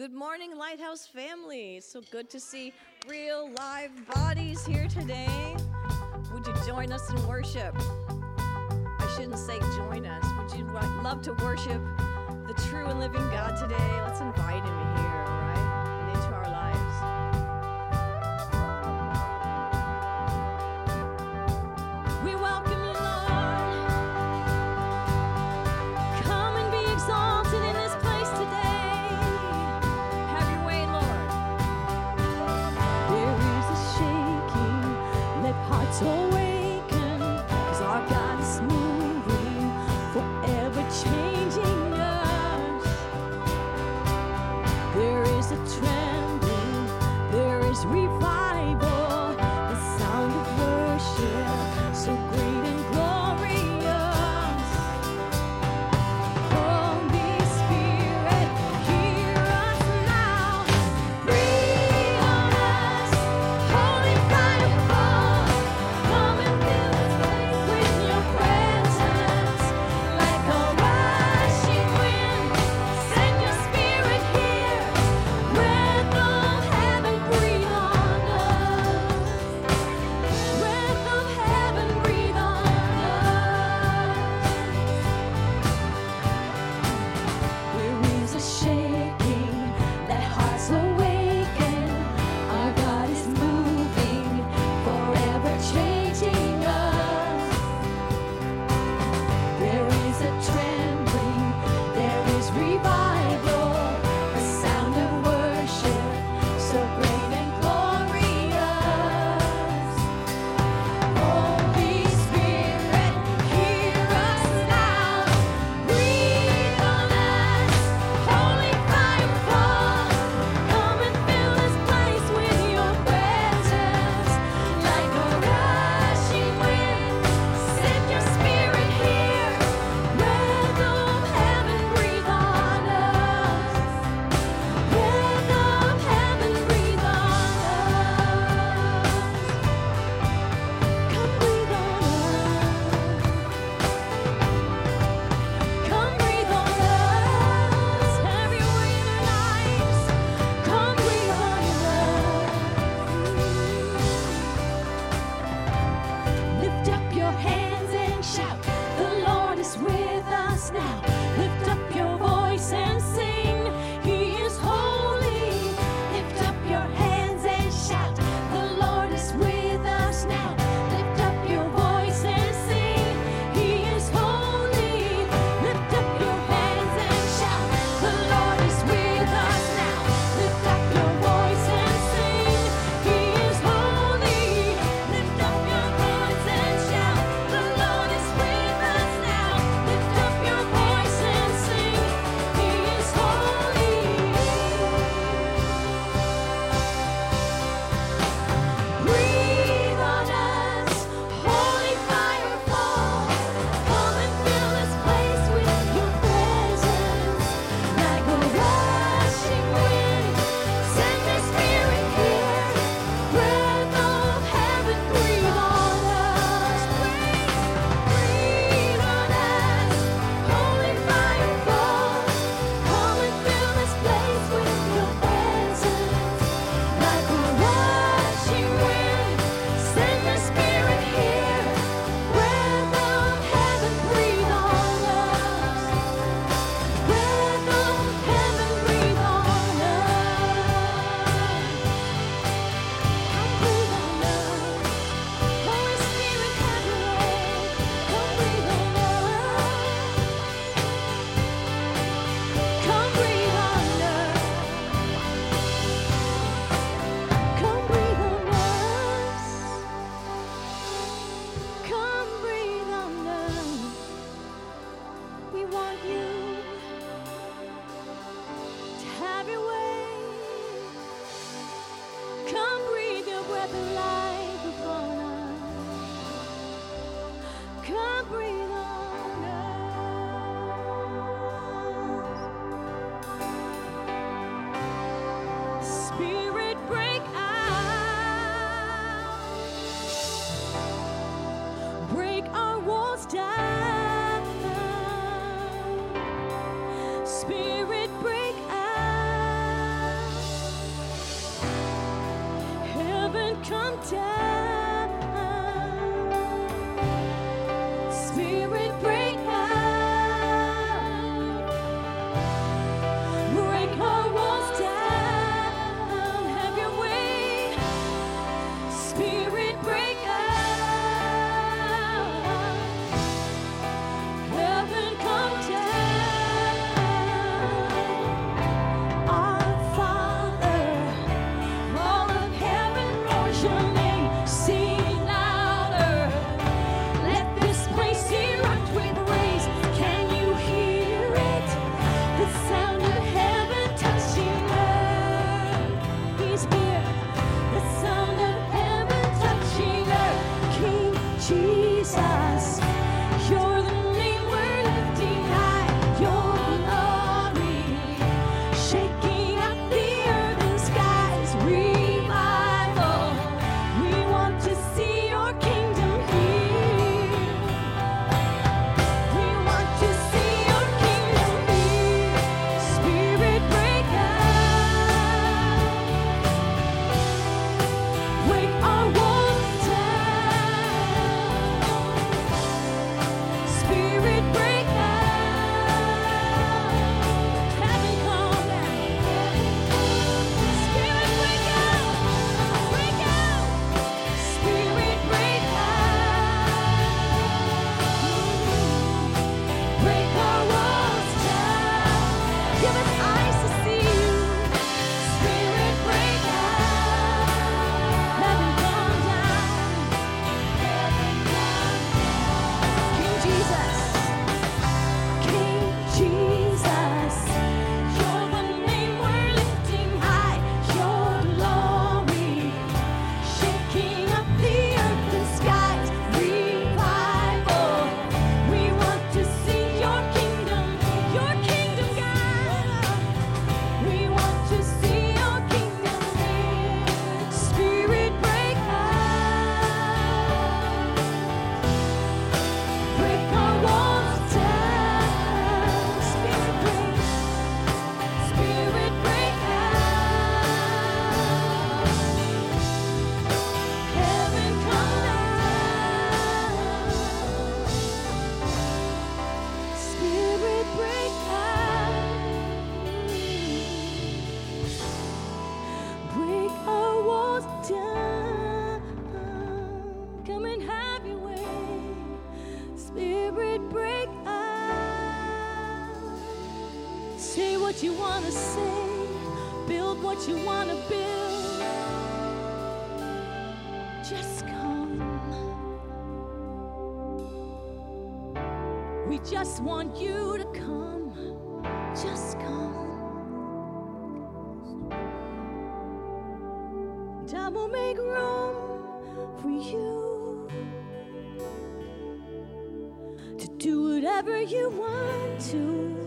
Good morning, Lighthouse family. So good to see real live bodies here today. Would you join us in worship? I shouldn't say join us. Would you love to worship the true and living God today? Let's invite him here. time. Say what you want to say, build what you want to build. Just come. We just want you to come. Just come. Time will make room for you to do whatever you want to.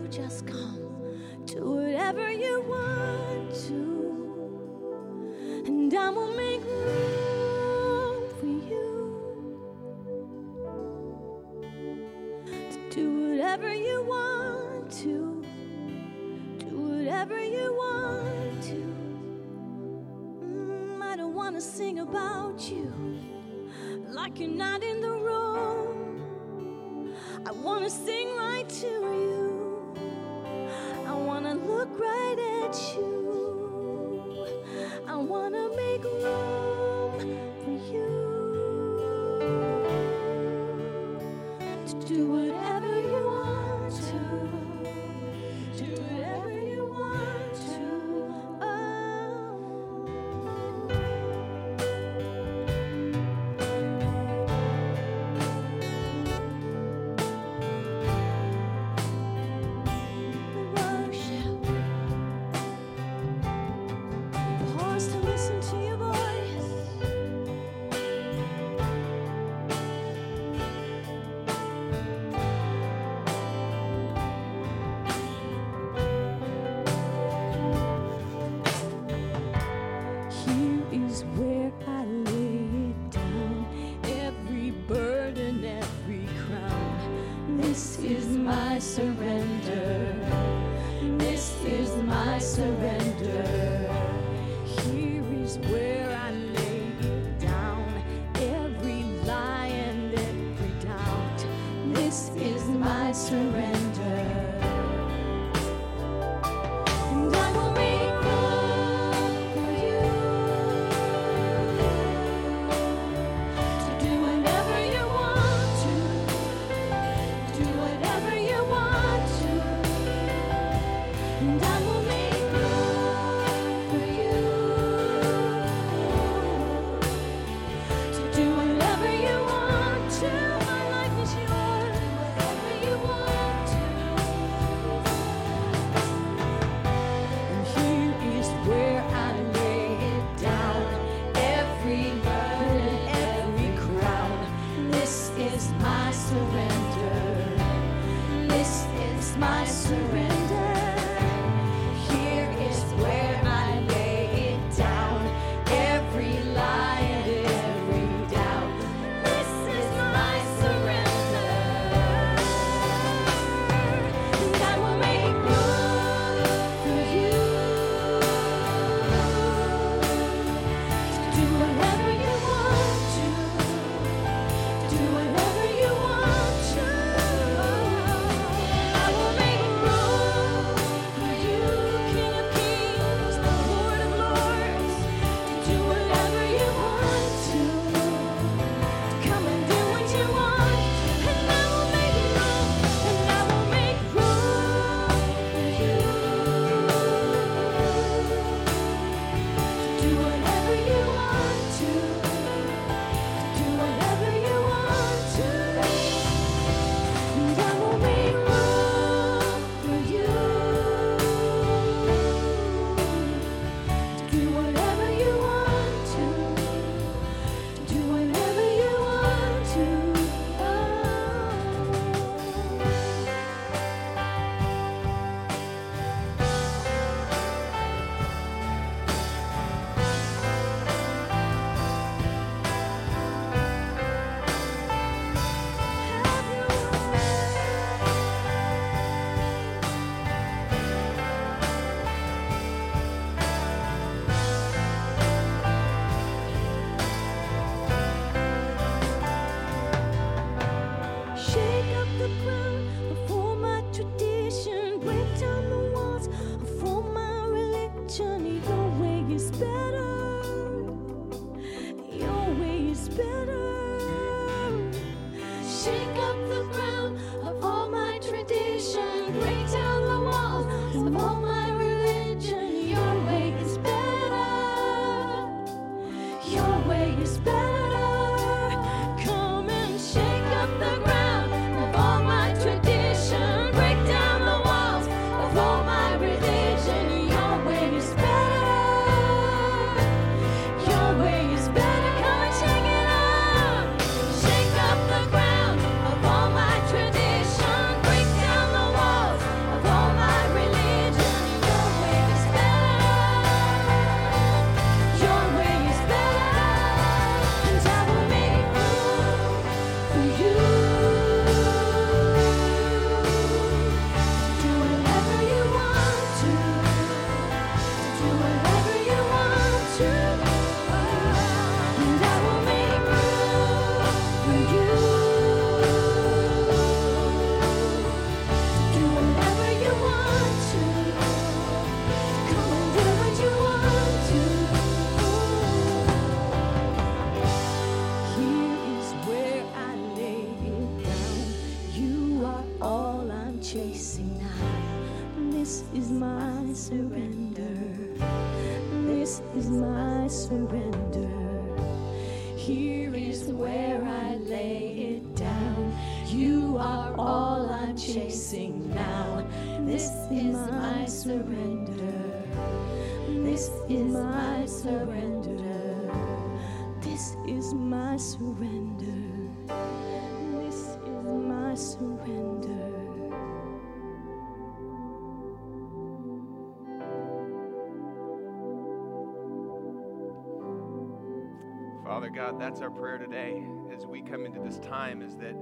God, that's our prayer today as we come into this time is that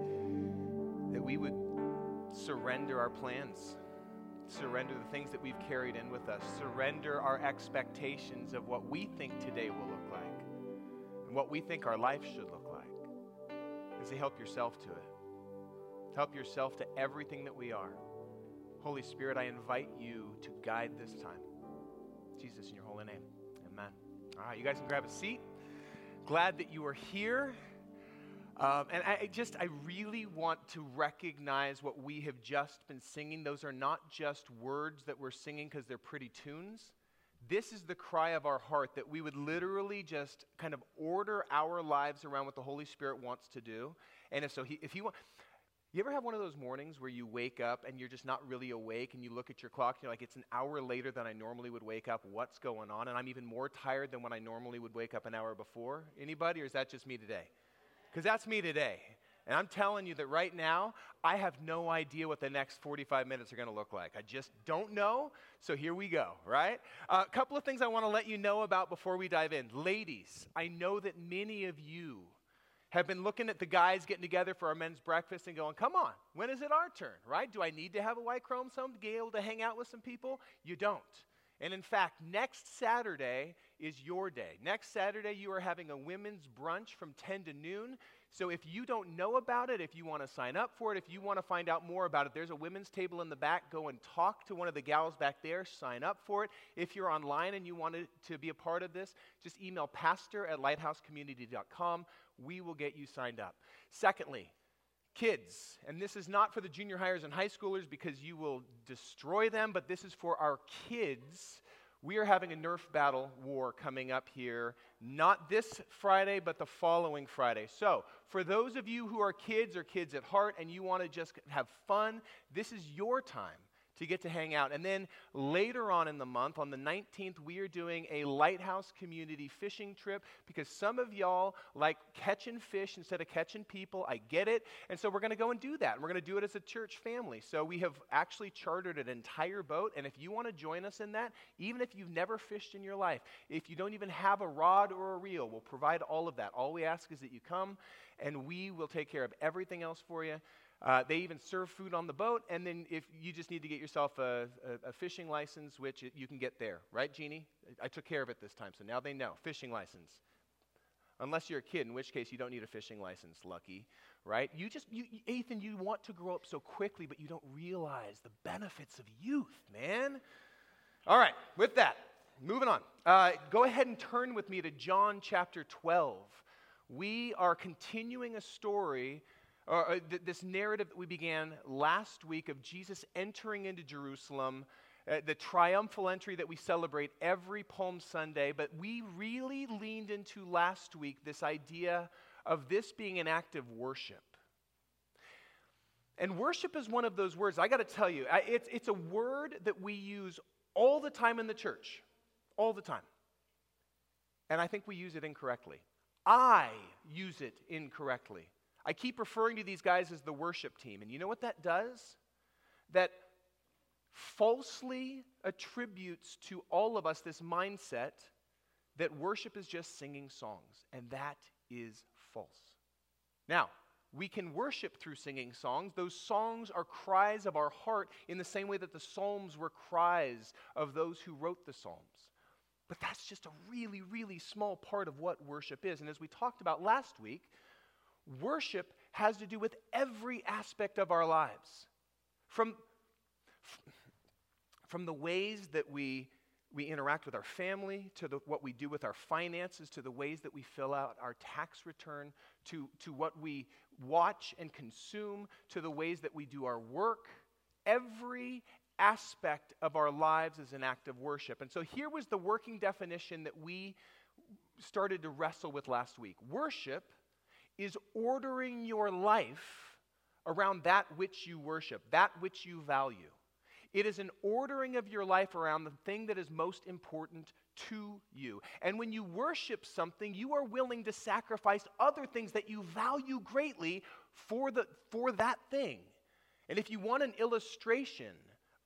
that we would surrender our plans, surrender the things that we've carried in with us, surrender our expectations of what we think today will look like and what we think our life should look like. And say, help yourself to it. Help yourself to everything that we are. Holy Spirit, I invite you to guide this time. Jesus, in your holy name. Amen. All right, you guys can grab a seat glad that you are here. Um, and I just, I really want to recognize what we have just been singing. Those are not just words that we're singing because they're pretty tunes. This is the cry of our heart that we would literally just kind of order our lives around what the Holy Spirit wants to do. And if so, he, if He want, you ever have one of those mornings where you wake up and you're just not really awake and you look at your clock and you're like, it's an hour later than I normally would wake up. What's going on? And I'm even more tired than when I normally would wake up an hour before. Anybody? Or is that just me today? Because that's me today. And I'm telling you that right now, I have no idea what the next 45 minutes are going to look like. I just don't know. So here we go, right? A uh, couple of things I want to let you know about before we dive in. Ladies, I know that many of you have been looking at the guys getting together for our men's breakfast and going, come on, when is it our turn, right? Do I need to have a Y chromosome to be able to hang out with some people? You don't. And in fact, next Saturday is your day. Next Saturday, you are having a women's brunch from 10 to noon. So if you don't know about it, if you want to sign up for it, if you want to find out more about it, there's a women's table in the back. Go and talk to one of the gals back there. Sign up for it. If you're online and you want to be a part of this, just email pastor at lighthousecommunity.com we will get you signed up. Secondly, kids, and this is not for the junior hires and high schoolers because you will destroy them, but this is for our kids. We are having a Nerf battle war coming up here, not this Friday, but the following Friday. So, for those of you who are kids or kids at heart and you want to just have fun, this is your time to get to hang out. And then later on in the month, on the 19th, we are doing a Lighthouse community fishing trip because some of y'all like catching fish instead of catching people. I get it. And so we're going to go and do that. And we're going to do it as a church family. So we have actually chartered an entire boat. And if you want to join us in that, even if you've never fished in your life, if you don't even have a rod or a reel, we'll provide all of that. All we ask is that you come and we will take care of everything else for you. Uh, they even serve food on the boat, and then if you just need to get yourself a, a, a, fishing license, which you can get there, right, Jeannie? I took care of it this time, so now they know fishing license. Unless you're a kid, in which case you don't need a fishing license, lucky, right? You just, you, Ethan, you want to grow up so quickly, but you don't realize the benefits of youth, man. All right, with that, moving on. Uh, go ahead and turn with me to John chapter 12. We are continuing a story or, uh, th- this narrative that we began last week of Jesus entering into Jerusalem, uh, the triumphal entry that we celebrate every Palm Sunday, but we really leaned into last week this idea of this being an act of worship. And worship is one of those words, I got to tell you, it's, it's a word that we use all the time in the church, all the time. And I think we use it incorrectly. I use it incorrectly. I keep referring to these guys as the worship team. And you know what that does? That falsely attributes to all of us this mindset that worship is just singing songs. And that is false. Now, we can worship through singing songs. Those songs are cries of our heart in the same way that the Psalms were cries of those who wrote the Psalms. But that's just a really, really small part of what worship is. And as we talked about last week, Worship has to do with every aspect of our lives. From, from the ways that we, we interact with our family, to the, what we do with our finances, to the ways that we fill out our tax return, to, to what we watch and consume, to the ways that we do our work. Every aspect of our lives is an act of worship. And so here was the working definition that we started to wrestle with last week. Worship is ordering your life around that which you worship, that which you value. It is an ordering of your life around the thing that is most important to you. And when you worship something, you are willing to sacrifice other things that you value greatly for, the, for that thing. And if you want an illustration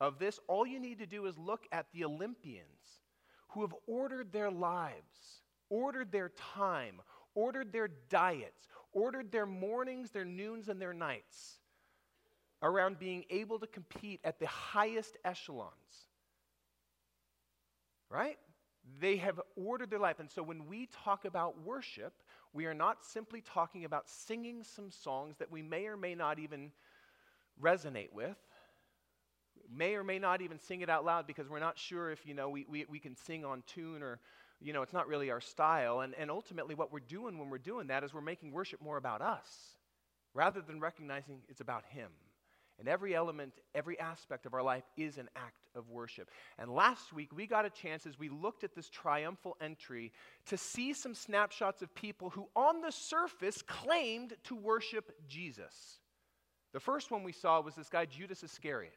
of this, all you need to do is look at the Olympians who have ordered their lives, ordered their time, ordered their diets, ordered their mornings, their noons, and their nights around being able to compete at the highest echelons. Right? They have ordered their life. And so when we talk about worship, we are not simply talking about singing some songs that we may or may not even resonate with, may or may not even sing it out loud because we're not sure if, you know, we, we, we can sing on tune or, you know, it's not really our style. And, and ultimately, what we're doing when we're doing that is we're making worship more about us rather than recognizing it's about Him. And every element, every aspect of our life is an act of worship. And last week, we got a chance as we looked at this triumphal entry to see some snapshots of people who, on the surface, claimed to worship Jesus. The first one we saw was this guy, Judas Iscariot.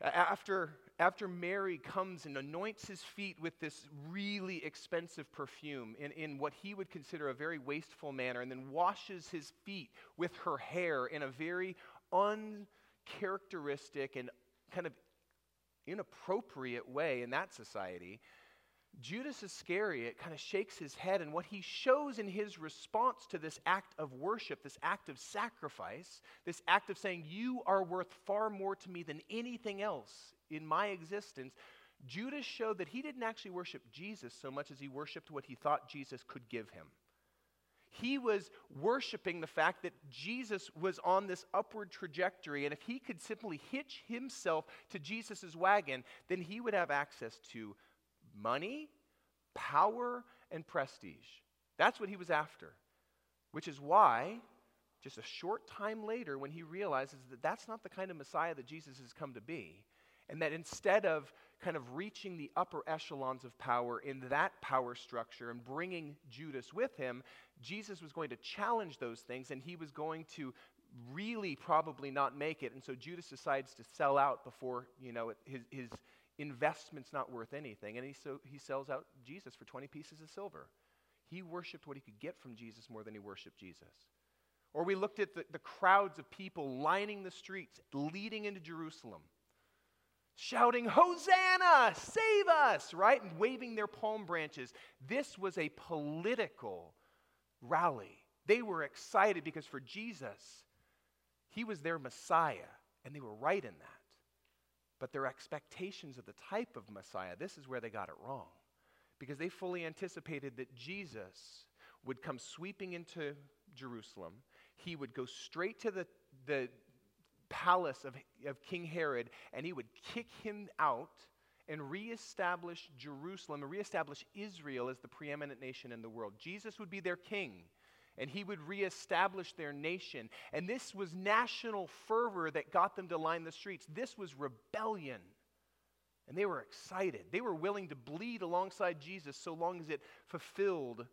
After, after Mary comes and anoints his feet with this really expensive perfume in, in what he would consider a very wasteful manner, and then washes his feet with her hair in a very uncharacteristic and kind of inappropriate way in that society, Judas Iscariot kind of shakes his head, and what he shows in his response to this act of worship, this act of sacrifice, this act of saying, You are worth far more to me than anything else in my existence, Judas showed that he didn't actually worship Jesus so much as he worshiped what he thought Jesus could give him. He was worshiping the fact that Jesus was on this upward trajectory, and if he could simply hitch himself to Jesus' wagon, then he would have access to money, power, and prestige. That's what he was after, which is why, just a short time later, when he realizes that that's not the kind of Messiah that Jesus has come to be, and that instead of kind of reaching the upper echelons of power in that power structure and bringing Judas with him, Jesus was going to challenge those things and he was going to really probably not make it. And so Judas decides to sell out before, you know, his, his investment's not worth anything. And he, so, he sells out Jesus for 20 pieces of silver. He worshiped what he could get from Jesus more than he worshiped Jesus. Or we looked at the, the crowds of people lining the streets leading into Jerusalem shouting, Hosanna, save us, right? And waving their palm branches. This was a political rally. They were excited because for Jesus, he was their Messiah, and they were right in that. But their expectations of the type of Messiah, this is where they got it wrong. Because they fully anticipated that Jesus would come sweeping into Jerusalem. He would go straight to the, the palace of, of King Herod, and he would kick him out and reestablish Jerusalem and reestablish Israel as the preeminent nation in the world. Jesus would be their king, and he would reestablish their nation. And this was national fervor that got them to line the streets. This was rebellion. And they were excited. They were willing to bleed alongside Jesus so long as it fulfilled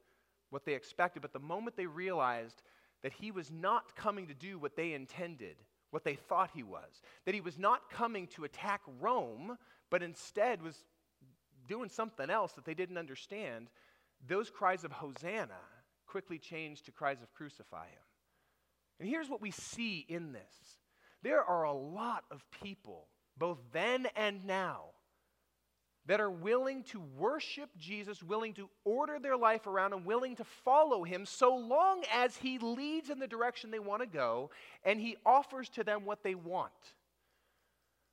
what they expected. But the moment they realized that he was not coming to do what they intended, what they thought he was. That he was not coming to attack Rome, but instead was doing something else that they didn't understand. Those cries of Hosanna quickly changed to cries of crucify him. And here's what we see in this there are a lot of people, both then and now, that are willing to worship Jesus, willing to order their life around, and willing to follow him so long as he leads in the direction they want to go and he offers to them what they want.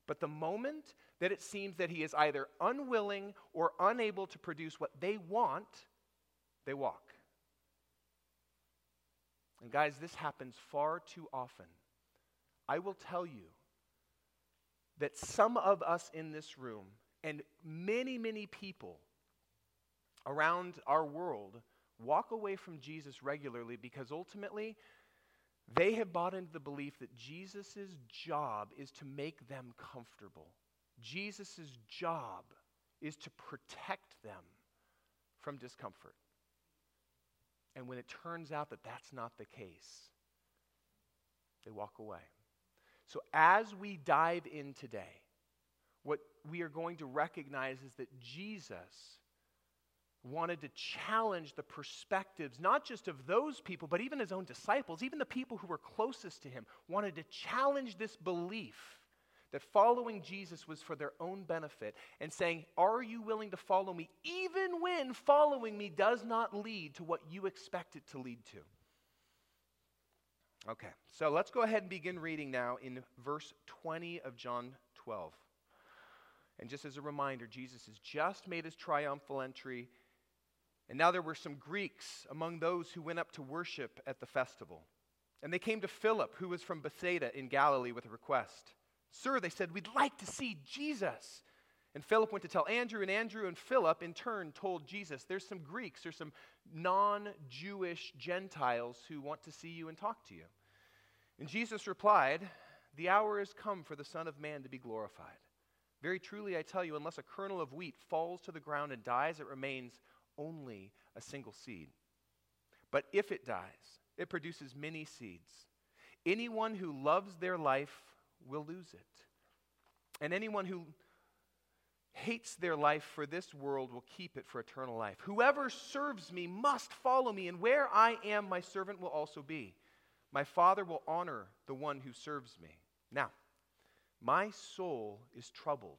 But the moment that it seems that he is either unwilling or unable to produce what they want, they walk. And guys, this happens far too often. I will tell you that some of us in this room and many, many people around our world walk away from Jesus regularly because ultimately They have bought into the belief that Jesus' job is to make them comfortable. Jesus' job is to protect them from discomfort. And when it turns out that that's not the case, they walk away. So, as we dive in today, what we are going to recognize is that Jesus wanted to challenge the perspectives, not just of those people, but even his own disciples, even the people who were closest to him, wanted to challenge this belief that following Jesus was for their own benefit and saying, Are you willing to follow me, even when following me does not lead to what you expect it to lead to? Okay, so let's go ahead and begin reading now in verse 20 of John 12. And just as a reminder, Jesus has just made his triumphal entry and now there were some Greeks among those who went up to worship at the festival. And they came to Philip, who was from Bethsaida in Galilee, with a request. Sir, they said, we'd like to see Jesus. And Philip went to tell Andrew, and Andrew and Philip in turn told Jesus, There's some Greeks, there's some non Jewish Gentiles who want to see you and talk to you. And Jesus replied, The hour has come for the Son of Man to be glorified. Very truly, I tell you, unless a kernel of wheat falls to the ground and dies, it remains only a single seed. But if it dies, it produces many seeds. Anyone who loves their life will lose it. And anyone who hates their life for this world will keep it for eternal life. Whoever serves me must follow me, and where I am, my servant will also be. My Father will honor the one who serves me. Now, my soul is troubled.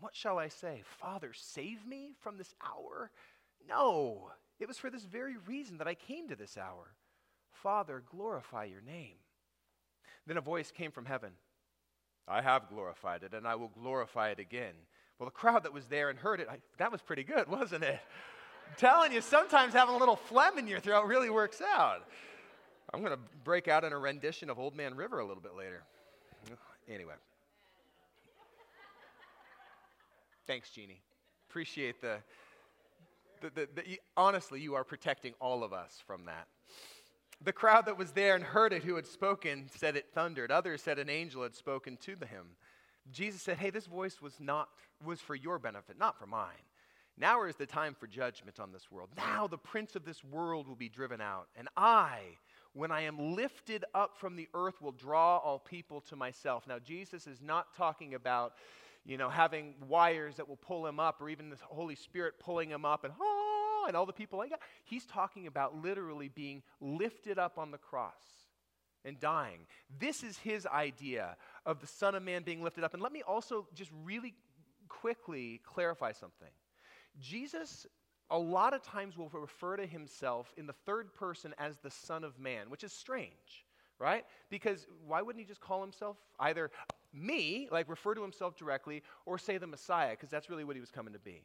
What shall I say? Father, save me from this hour? No, it was for this very reason that I came to this hour. Father, glorify your name. Then a voice came from heaven I have glorified it, and I will glorify it again. Well, the crowd that was there and heard it, I, that was pretty good, wasn't it? I'm telling you, sometimes having a little phlegm in your throat really works out. I'm going to break out in a rendition of Old Man River a little bit later. Anyway. Thanks, Jeannie. Appreciate the the, the, the, honestly, you are protecting all of us from that. The crowd that was there and heard it, who had spoken, said it thundered. Others said an angel had spoken to him. Jesus said, Hey, this voice was not was for your benefit, not for mine. Now is the time for judgment on this world. Now the prince of this world will be driven out, and I, when I am lifted up from the earth, will draw all people to myself. Now, Jesus is not talking about you know, having wires that will pull him up, or even the Holy Spirit pulling him up, and oh, and all the people like that. He's talking about literally being lifted up on the cross and dying. This is his idea of the Son of Man being lifted up. And let me also just really quickly clarify something. Jesus, a lot of times, will refer to himself in the third person as the Son of Man, which is strange right? Because why wouldn't he just call himself either me, like refer to himself directly, or say the Messiah, because that's really what he was coming to be.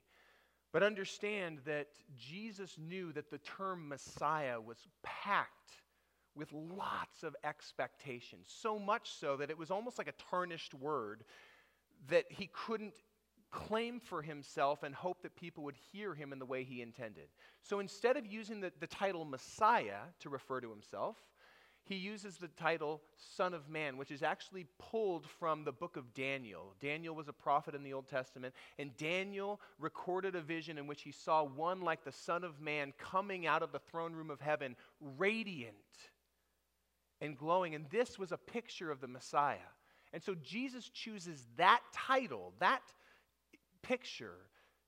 But understand that Jesus knew that the term Messiah was packed with lots of expectations, so much so that it was almost like a tarnished word that he couldn't claim for himself and hope that people would hear him in the way he intended. So instead of using the, the title Messiah to refer to himself, he uses the title Son of Man, which is actually pulled from the book of Daniel. Daniel was a prophet in the Old Testament, and Daniel recorded a vision in which he saw one like the Son of Man coming out of the throne room of heaven, radiant and glowing. And this was a picture of the Messiah. And so Jesus chooses that title, that picture,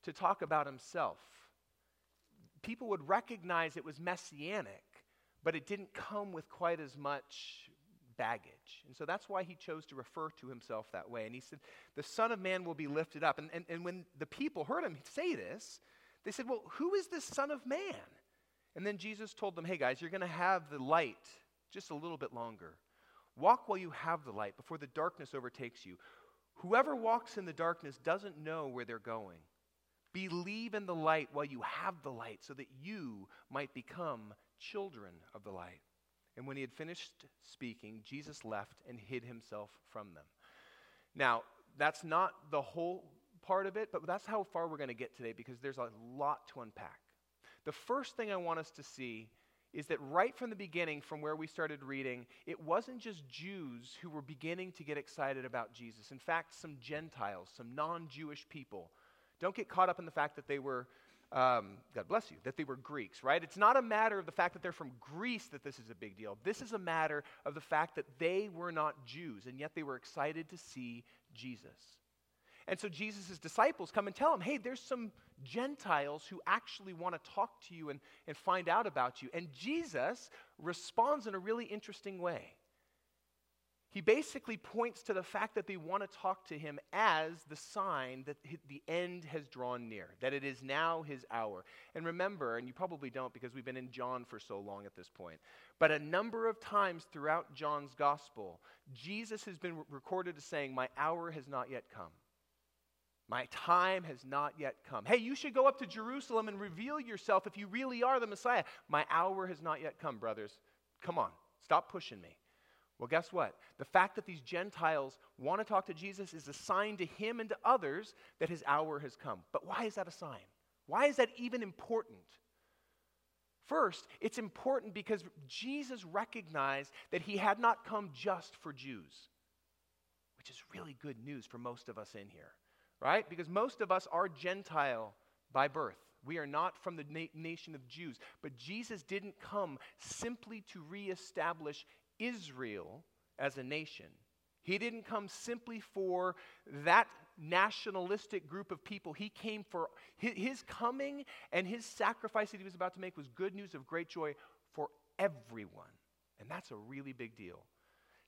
to talk about himself. People would recognize it was messianic but it didn't come with quite as much baggage. And so that's why he chose to refer to himself that way. And he said, The Son of Man will be lifted up. And, and, and when the people heard him say this, they said, Well, who is this Son of Man? And then Jesus told them, Hey guys, you're going to have the light just a little bit longer. Walk while you have the light before the darkness overtakes you. Whoever walks in the darkness doesn't know where they're going. Believe in the light while you have the light so that you might become children of the light. And when he had finished speaking, Jesus left and hid himself from them. Now, that's not the whole part of it, but that's how far we're going to get today because there's a lot to unpack. The first thing I want us to see is that right from the beginning, from where we started reading, it wasn't just Jews who were beginning to get excited about Jesus. In fact, some Gentiles, some non Jewish people, don't get caught up in the fact that they were, um, God bless you, that they were Greeks, right? It's not a matter of the fact that they're from Greece that this is a big deal. This is a matter of the fact that they were not Jews, and yet they were excited to see Jesus. And so Jesus' disciples come and tell him, hey, there's some Gentiles who actually want to talk to you and, and find out about you. And Jesus responds in a really interesting way. He basically points to the fact that they want to talk to him as the sign that the end has drawn near, that it is now his hour. And remember, and you probably don't because we've been in John for so long at this point, but a number of times throughout John's gospel, Jesus has been recorded as saying, My hour has not yet come. My time has not yet come. Hey, you should go up to Jerusalem and reveal yourself if you really are the Messiah. My hour has not yet come, brothers. Come on, stop pushing me. Well, guess what? The fact that these Gentiles want to talk to Jesus is a sign to him and to others that his hour has come. But why is that a sign? Why is that even important? First, it's important because Jesus recognized that he had not come just for Jews, which is really good news for most of us in here right? Because most of us are Gentile by birth. We are not from the na- nation of Jews. But Jesus didn't come simply to reestablish Israel as a nation. He didn't come simply for that nationalistic group of people. He came for his, coming and his sacrifice that he was about to make was good news of great joy for everyone. And that's a really big deal.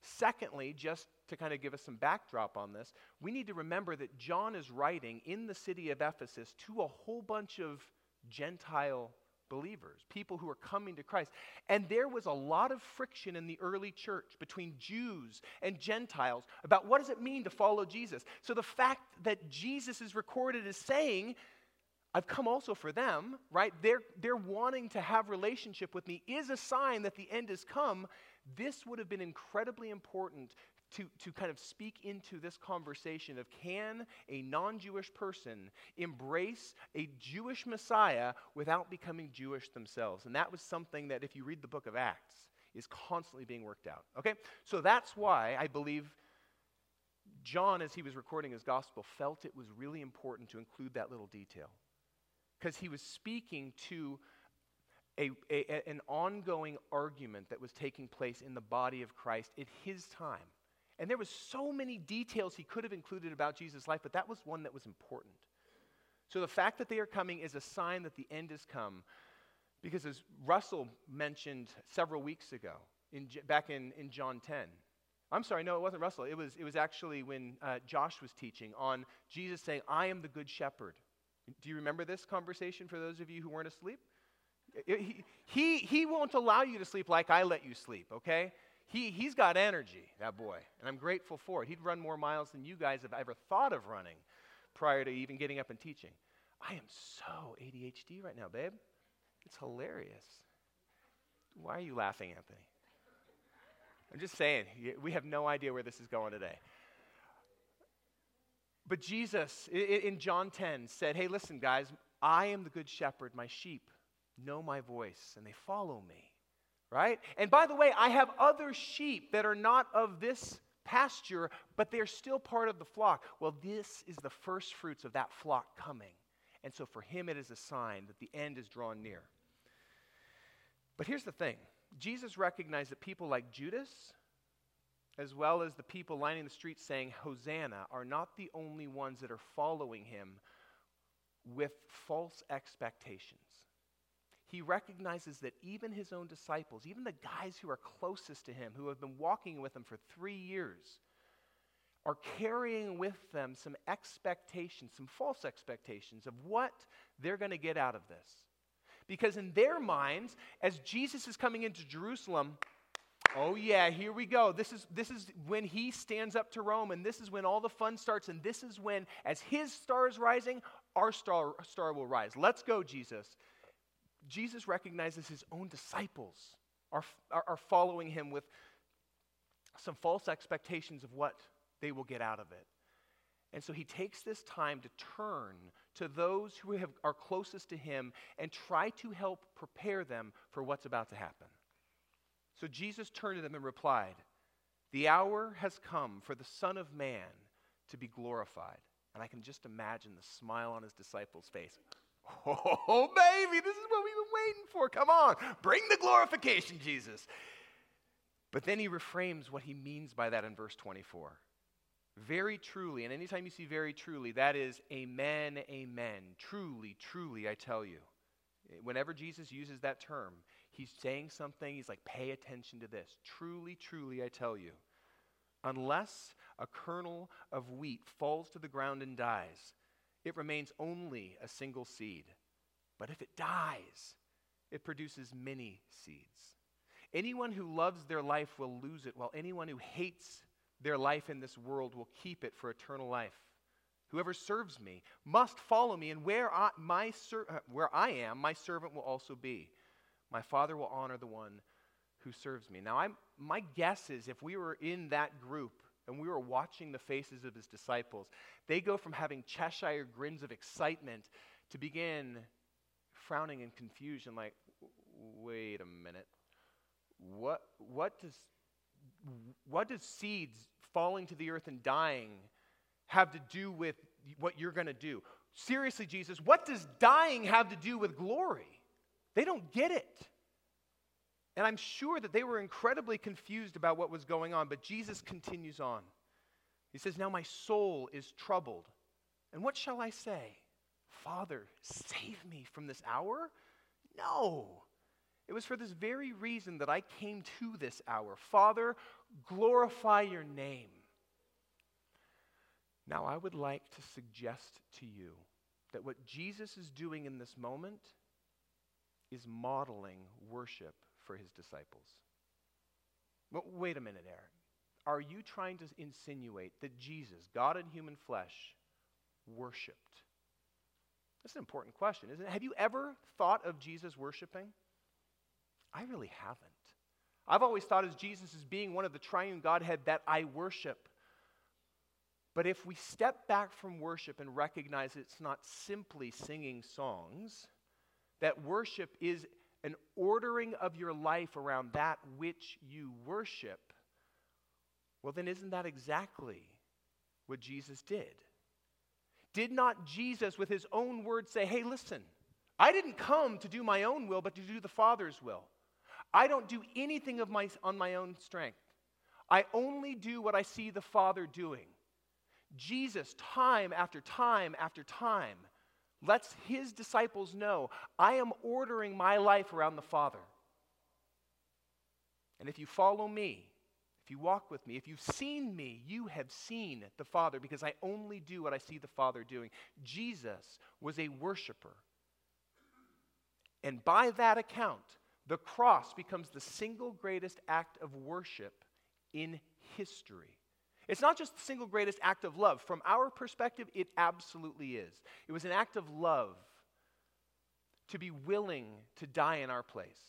Secondly, just to kind of give us some backdrop on this, we need to remember that John is writing in the city of Ephesus to a whole bunch of Gentile believers, people who are coming to Christ. And there was a lot of friction in the early church between Jews and Gentiles about what does it mean to follow Jesus. So the fact that Jesus is recorded as saying, I've come also for them, right? They're, they're wanting to have relationship with me is a sign that the end has come this would have been incredibly important to, to kind of speak into this conversation of can a non Jewish person embrace a Jewish Messiah without becoming Jewish themselves? And that was something that, if you read the book of Acts, is constantly being worked out. Okay? So that's why I believe John, as he was recording his gospel, felt it was really important to include that little detail. Because he was speaking to a, a, an ongoing argument that was taking place in the body of Christ at his time. And there was so many details he could have included about Jesus' life, but that was one that was important. So the fact that they are coming is a sign that the end has come. Because as Russell mentioned several weeks ago, in, back in, in John 10, I'm sorry, no, it wasn't Russell. It was, it was actually when uh, Josh was teaching on Jesus saying, I am the good shepherd. Do you remember this conversation for those of you who weren't asleep? He, he, he won't allow you to sleep like I let you sleep, okay? He, he's got energy, that boy, and I'm grateful for it. He'd run more miles than you guys have ever thought of running prior to even getting up and teaching. I am so ADHD right now, babe. It's hilarious. Why are you laughing, Anthony? I'm just saying, we have no idea where this is going today. But Jesus, in John 10, said, Hey, listen, guys, I am the good shepherd. My sheep know my voice and they follow me. Right? And by the way, I have other sheep that are not of this pasture, but they're still part of the flock. Well, this is the first fruits of that flock coming. And so for him, it is a sign that the end is drawn near. But here's the thing Jesus recognized that people like Judas, as well as the people lining the streets saying, Hosanna, are not the only ones that are following him with false expectations he recognizes that even his own disciples, even the guys who are closest to him, who have been walking with him for three years, are carrying with them some expectations, some false expectations of what they're going to get out of this. Because in their minds, as Jesus is coming into Jerusalem, oh yeah, here we go. This is, this is when he stands up to Rome, and this is when all the fun starts, and this is when, as his star is rising, our star, star will rise. Let's go, Jesus. Jesus recognizes his own disciples are, are, are following him with some false expectations of what they will get out of it. And so he takes this time to turn to those who have, are closest to him and try to help prepare them for what's about to happen. So Jesus turned to them and replied, The hour has come for the Son of Man to be glorified. And I can just imagine the smile on his disciples' face. Oh, baby, this is what we've been waiting for. Come on, bring the glorification, Jesus. But then he reframes what he means by that in verse 24. Very truly, and anytime you see very truly, that is amen, amen. Truly, truly, I tell you. Whenever Jesus uses that term, he's saying something, he's like, pay attention to this. Truly, truly, I tell you. Unless a kernel of wheat falls to the ground and dies, it remains only a single seed. But if it dies, it produces many seeds. Anyone who loves their life will lose it, while anyone who hates their life in this world will keep it for eternal life. Whoever serves me must follow me, and where I, my ser- uh, where I am, my servant will also be. My Father will honor the one who serves me. Now, I'm, my guess is if we were in that group and we were watching the faces of his disciples, they go from having Cheshire grins of excitement to begin frowning in confusion, like, wait a minute. What, what, does, what does seeds falling to the earth and dying have to do with what you're going to do? Seriously, Jesus, what does dying have to do with glory? They don't get it. And I'm sure that they were incredibly confused about what was going on, but Jesus continues on. He says, Now my soul is troubled. And what shall I say? Father, save me from this hour? No. It was for this very reason that I came to this hour. Father, glorify your name. Now, I would like to suggest to you that what Jesus is doing in this moment is modeling worship for his disciples. But wait a minute, Eric. Are you trying to insinuate that Jesus, God in human flesh, worshiped? That's an important question, isn't it? Have you ever thought of Jesus worshiping? I really haven't. I've always thought of Jesus as being one of the triune Godhead that I worship. But if we step back from worship and recognize it's not simply singing songs, that worship is an ordering of your life around that which you worship, well, then isn't that exactly what Jesus did? Did not Jesus, with his own words, say, Hey, listen, I didn't come to do my own will, but to do the Father's will? I don't do anything of my, on my own strength. I only do what I see the Father doing. Jesus, time after time after time, lets his disciples know I am ordering my life around the Father. And if you follow me, if you walk with me, if you've seen me, you have seen the Father because I only do what I see the Father doing. Jesus was a worshiper. And by that account, the cross becomes the single greatest act of worship in history. It's not just the single greatest act of love. From our perspective, it absolutely is. It was an act of love to be willing to die in our place.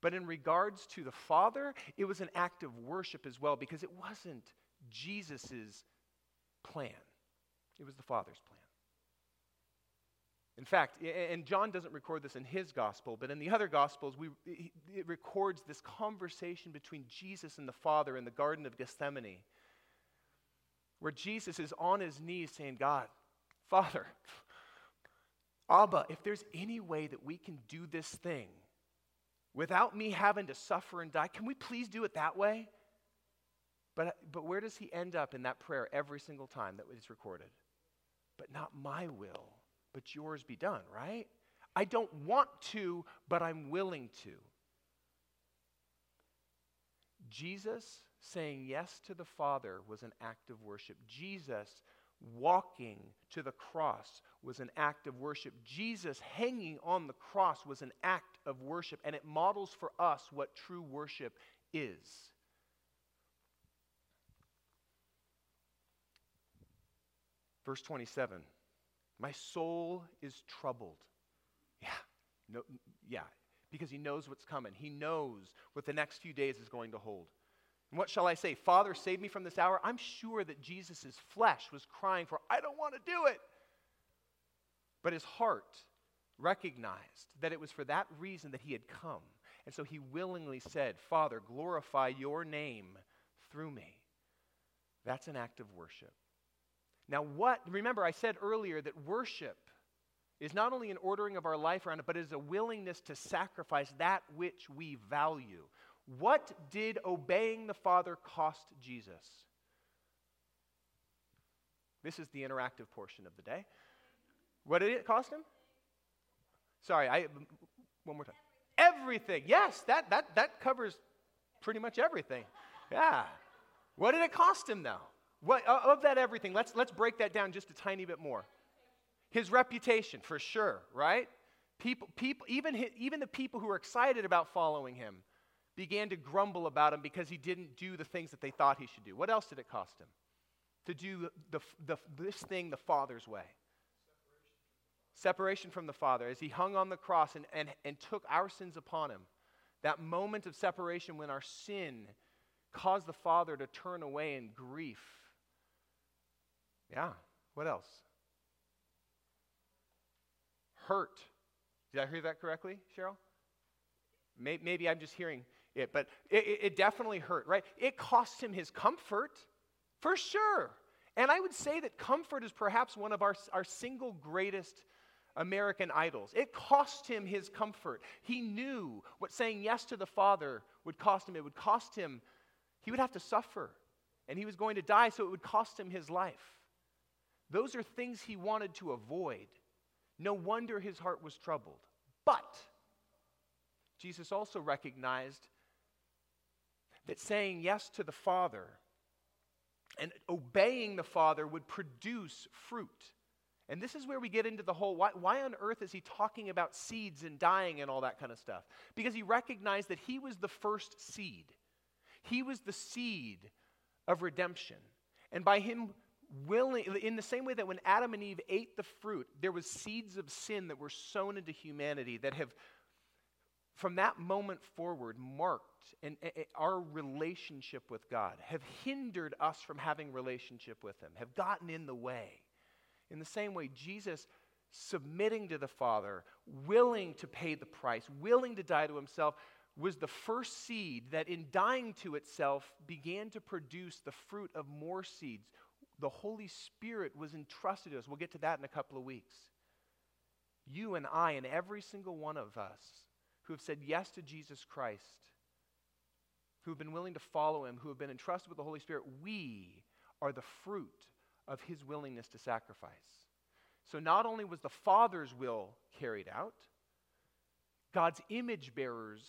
But in regards to the Father, it was an act of worship as well because it wasn't Jesus' plan, it was the Father's plan. In fact, and John doesn't record this in his gospel, but in the other gospels, we, it records this conversation between Jesus and the Father in the Garden of Gethsemane where Jesus is on his knees saying, God, Father, Abba, if there's any way that we can do this thing without me having to suffer and die, can we please do it that way? But, but where does he end up in that prayer every single time that is recorded? But not my will, but yours be done, right? I don't want to, but I'm willing to. Jesus saying yes to the Father was an act of worship. Jesus walking to the cross was an act of worship. Jesus hanging on the cross was an act of worship, and it models for us what true worship is. Verse 27 My soul is troubled. Yeah, no, yeah, because he knows what's coming. He knows what the next few days is going to hold. And what shall I say? Father, save me from this hour. I'm sure that Jesus' flesh was crying for, I don't want to do it. But his heart recognized that it was for that reason that he had come. And so he willingly said, Father, glorify your name through me. That's an act of worship. Now, what, remember, I said earlier that worship is not only an ordering of our life around it, but is a willingness to sacrifice that which we value. What did obeying the Father cost Jesus? This is the interactive portion of the day. What did it cost him? Sorry, I one more time. Everything. Yes, that that that covers pretty much everything. Yeah. What did it cost him though? What of that everything? Let's let's break that down just a tiny bit more. His reputation, for sure, right? People, people, even, even the people who are excited about following him began to grumble about him because he didn't do the things that they thought he should do. What else did it cost him? To do the, the, this thing the Father's way. Separation from the Father. As he hung on the cross and, and, and took our sins upon him. That moment of separation when our sin caused the Father to turn away in grief. Yeah. What else? Hurt. Did I hear that correctly, Cheryl? Maybe I'm just hearing it, but it, it, definitely hurt, right? It cost him his comfort, for sure. And I would say that comfort is perhaps one of our, our single greatest American idols. It cost him his comfort. He knew what saying yes to the Father would cost him. It would cost him, he would have to suffer, and he was going to die, so it would cost him his life. Those are things he wanted to avoid. No wonder his heart was troubled. But Jesus also recognized that saying yes to the Father and obeying the Father would produce fruit. And this is where we get into the whole why, why, on earth is he talking about seeds and dying and all that kind of stuff? Because he recognized that he was the first seed. He was the seed of redemption. And by him willing in the same way that when Adam and Eve ate the fruit, there was seeds of sin that were sown into humanity that have from that moment forward marked and, our relationship with God, have hindered us from having relationship with Him, have gotten in the way. In the same way, Jesus submitting to the Father, willing to pay the price, willing to die to Himself, was the first seed that, in dying to itself, began to produce the fruit of more seeds. The Holy Spirit was entrusted to us. We'll get to that in a couple of weeks. You and I, and every single one of us who have said yes to Jesus Christ, who have been willing to follow him, who have been entrusted with the Holy Spirit, we are the fruit of his willingness to sacrifice. So not only was the Father's will carried out, God's image bearers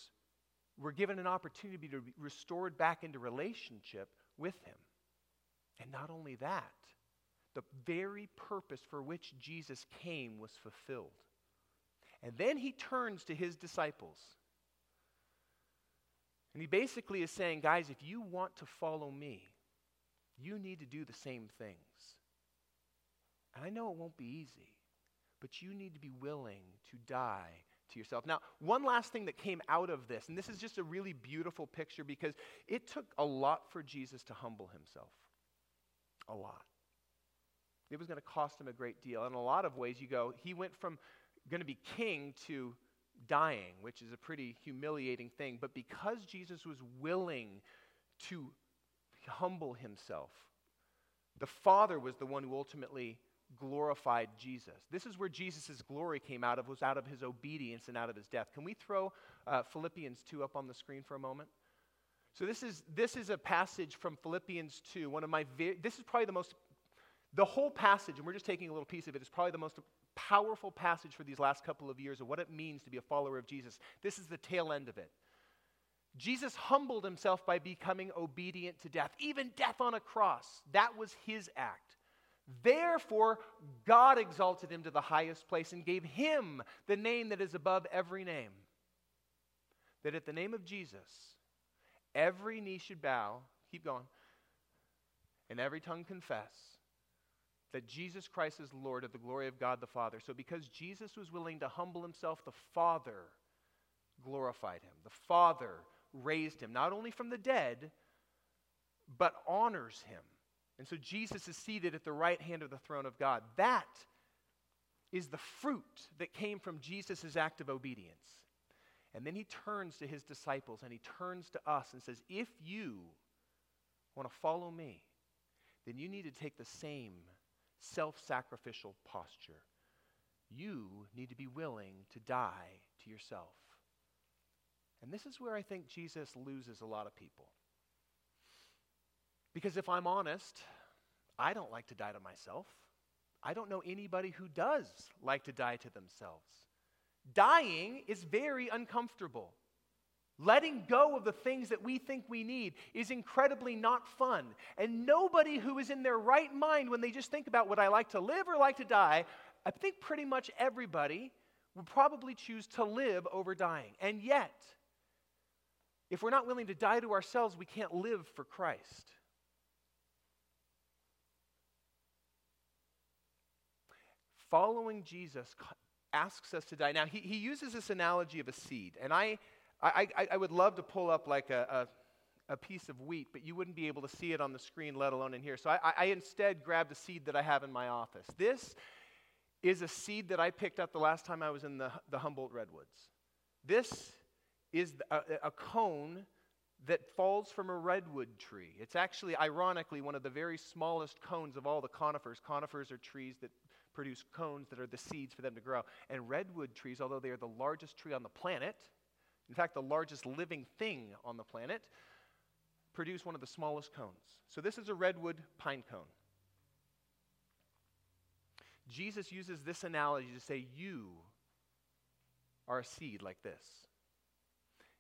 were given an opportunity to be restored back into relationship with him. And not only that, the very purpose for which Jesus came was fulfilled. And then he turns to his disciples. And he basically is saying, guys, if you want to follow me, you need to do the same things. And I know it won't be easy, but you need to be willing to die to yourself. Now, one last thing that came out of this, and this is just a really beautiful picture because it took a lot for Jesus to humble himself. A lot. It was going to cost him a great deal. In a lot of ways, you go, he went from going to be king to dying, which is a pretty humiliating thing. But because Jesus was willing to humble himself, the Father was the one who ultimately glorified Jesus. This is where Jesus' glory came out of, was out of his obedience and out of his death. Can we throw uh, Philippians 2 up on the screen for a moment? So this is, this is a passage from Philippians 2, one of my, this is probably the most, the whole passage, and we're just taking a little piece of it, is probably the most powerful passage for these last couple of years of what it means to be a follower of Jesus. This is the tail end of it. Jesus humbled himself by becoming obedient to death, even death on a cross. That was his act. Therefore, God exalted him to the highest place and gave him the name that is above every name. That at the name of Jesus, every knee should bow, keep going, and every tongue confess that Jesus Christ is Lord of the glory of God the Father. So, because Jesus was willing to humble himself, the Father glorified him. The Father raised him, not only from the dead, but honors him. And so, Jesus is seated at the right hand of the throne of God. That is the fruit that came from Jesus' act of obedience. And then he turns to his disciples and he turns to us and says, If you want to follow me, then you need to take the same self sacrificial posture. You need to be willing to die to yourself. And this is where I think Jesus loses a lot of people. Because if I'm honest, I don't like to die to myself. I don't know anybody who does like to die to themselves. Dying is very uncomfortable. Letting go of the things that we think we need is incredibly not fun. And nobody who is in their right mind, when they just think about would I like to live or like to die, I think pretty much everybody would probably choose to live over dying. And yet, if we're not willing to die to ourselves, we can't live for Christ. Following Jesus asks us to die. Now, he, he uses this analogy of a seed, and I, I, I, I would love to pull up like a, a, a, piece of wheat, but you wouldn't be able to see it on the screen, let alone in here. So I, I instead grabbed a seed that I have in my office. This is a seed that I picked up the last time I was in the, the Humboldt Redwoods. This is a, a cone that falls from a redwood tree. It's actually, ironically, one of the very smallest cones of all the conifers. Conifers are trees that produce cones that are the seeds for them to grow. And redwood trees, although they are the largest tree on the planet, in fact, the largest living thing on the planet, produce one of the smallest cones. So this is a redwood pine cone. Jesus uses this analogy to say, You are a seed like this.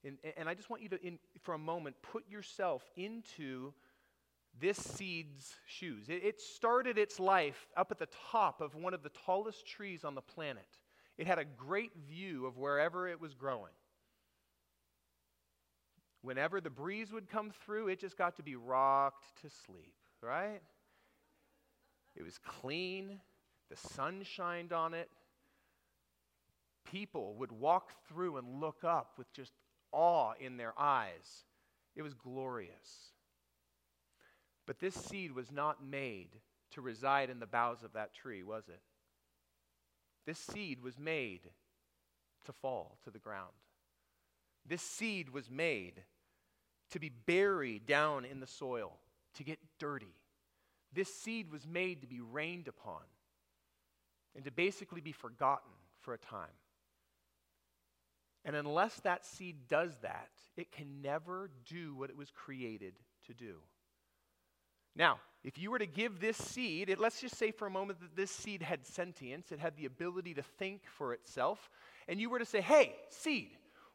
And, and I just want you to, in, for a moment, put yourself into this seed's shoes. It, it, started its life up at the top of one of the tallest trees on the planet. It had a great view of wherever it was growing. Whenever the breeze would come through, it just got to be rocked to sleep, right? It was clean, the sun shined on it. People would walk through and look up with just awe in their eyes. It was glorious. But this seed was not made to reside in the boughs of that tree, was it? This seed was made to fall to the ground. This seed was made to be buried down in the soil, to get dirty. This seed was made to be rained upon and to basically be forgotten for a time. And unless that seed does that, it can never do what it was created to do. Now, if you were to give this seed, it, let's just say for a moment that this seed had sentience, it had the ability to think for itself, and you were to say, hey, seed,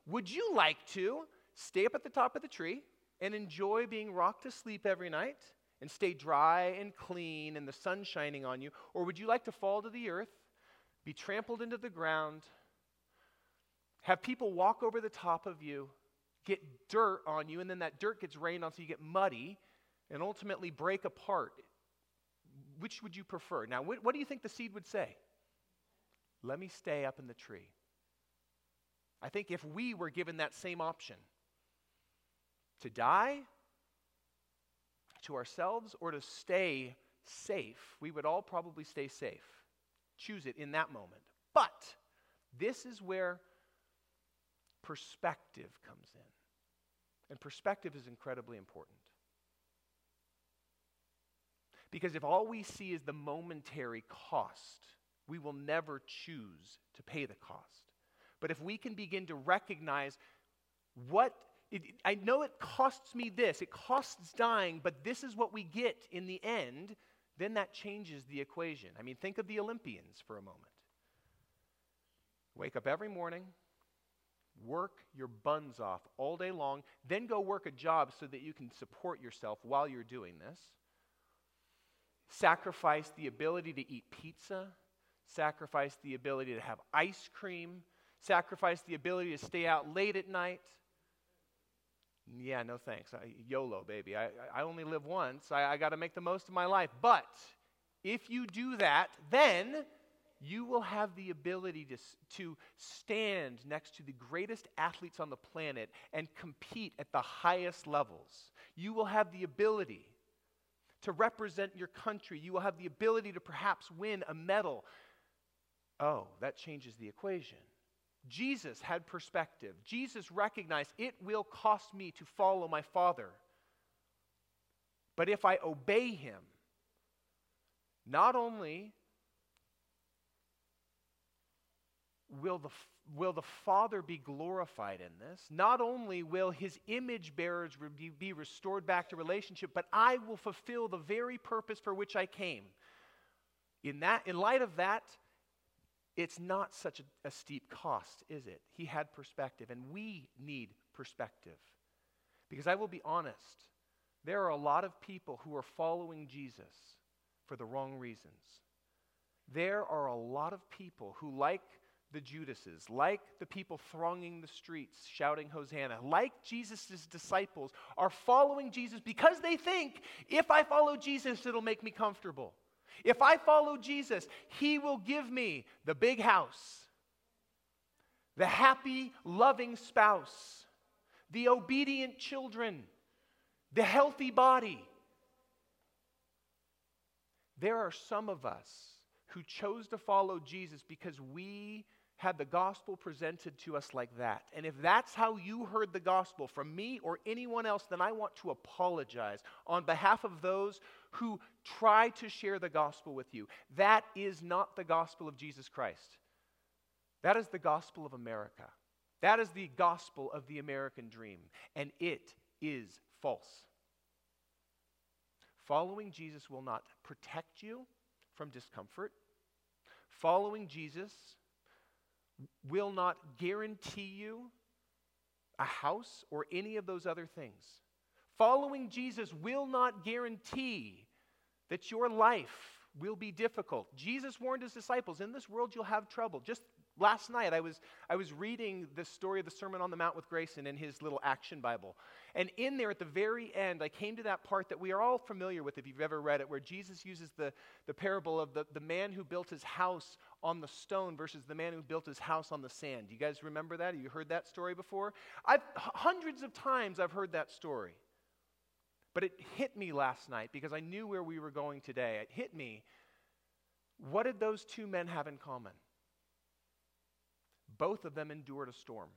would you like to stay up at the top of the tree and enjoy being rocked to sleep every night and stay dry and clean and the sun shining on you? Or would you like to fall to the earth, be trampled into the ground, have people walk over the top of you, get dirt on you, and then that dirt gets rained on so you get muddy? and ultimately break apart, which would you prefer? Now, what, what do you think the seed would say? Let me stay up in the tree. I think if we were given that same option to die to ourselves or to stay safe, we would all probably stay safe. Choose it in that moment. But this is where perspective comes in. And perspective is incredibly important. Because if all we see is the momentary cost, we will never choose to pay the cost. But if we can begin to recognize what it, I know it costs me this, it costs dying, but this is what we get in the end, then that changes the equation. I mean, think of the Olympians for a moment. Wake up every morning, work your buns off all day long, then go work a job so that you can support yourself while you're doing this sacrifice the ability to eat pizza, sacrifice the ability to have ice cream, sacrifice the ability to stay out late at night. Yeah, no thanks. I, YOLO, baby. I, I only live once. I, I got to make the most of my life. But if you do that, then you will have the ability to, to stand next to the greatest athletes on the planet and compete at the highest levels. You will have the ability to represent your country. You will have the ability to perhaps win a medal. Oh, that changes the equation. Jesus had perspective. Jesus recognized it will cost me to follow my Father. But if I obey him, not only will the, will the Father be glorified in this, not only will his image bearers be, restored back to relationship, but I will fulfill the very purpose for which I came. In, that, in light of that, it's not such a, a steep cost, is it? He had perspective, and we need perspective. Because I will be honest, there are a lot of people who are following Jesus for the wrong reasons. There are a lot of people who, like the Judases, like the people thronging the streets shouting Hosanna, like Jesus' disciples, are following Jesus because they think if I follow Jesus, it'll make me comfortable. If I follow Jesus, He will give me the big house, the happy, loving spouse, the obedient children, the healthy body. There are some of us who chose to follow Jesus because we had the gospel presented to us like that. And if that's how you heard the gospel from me or anyone else, then I want to apologize on behalf of those who try to share the gospel with you. That is not the gospel of Jesus Christ. That is the gospel of America. That is the gospel of the American dream. And it is false. Following Jesus will not protect you from discomfort. Following Jesus will not guarantee you a house or any of those other things. Following Jesus will not guarantee that your life will be difficult. Jesus warned his disciples in this world you'll have trouble. Just last night I was, I was reading the story of the Sermon on the Mount with Grayson in his little action Bible. And in there at the very end, I came to that part that we are all familiar with if you've ever read it, where Jesus uses the, the parable of the, the man who built his house on the stone versus the man who built his house on the sand. You guys remember that? Have you heard that story before? I've, hundreds of times I've heard that story. But it hit me last night because I knew where we were going today. It hit me. What did those two men have in common? Both of them endured a storm.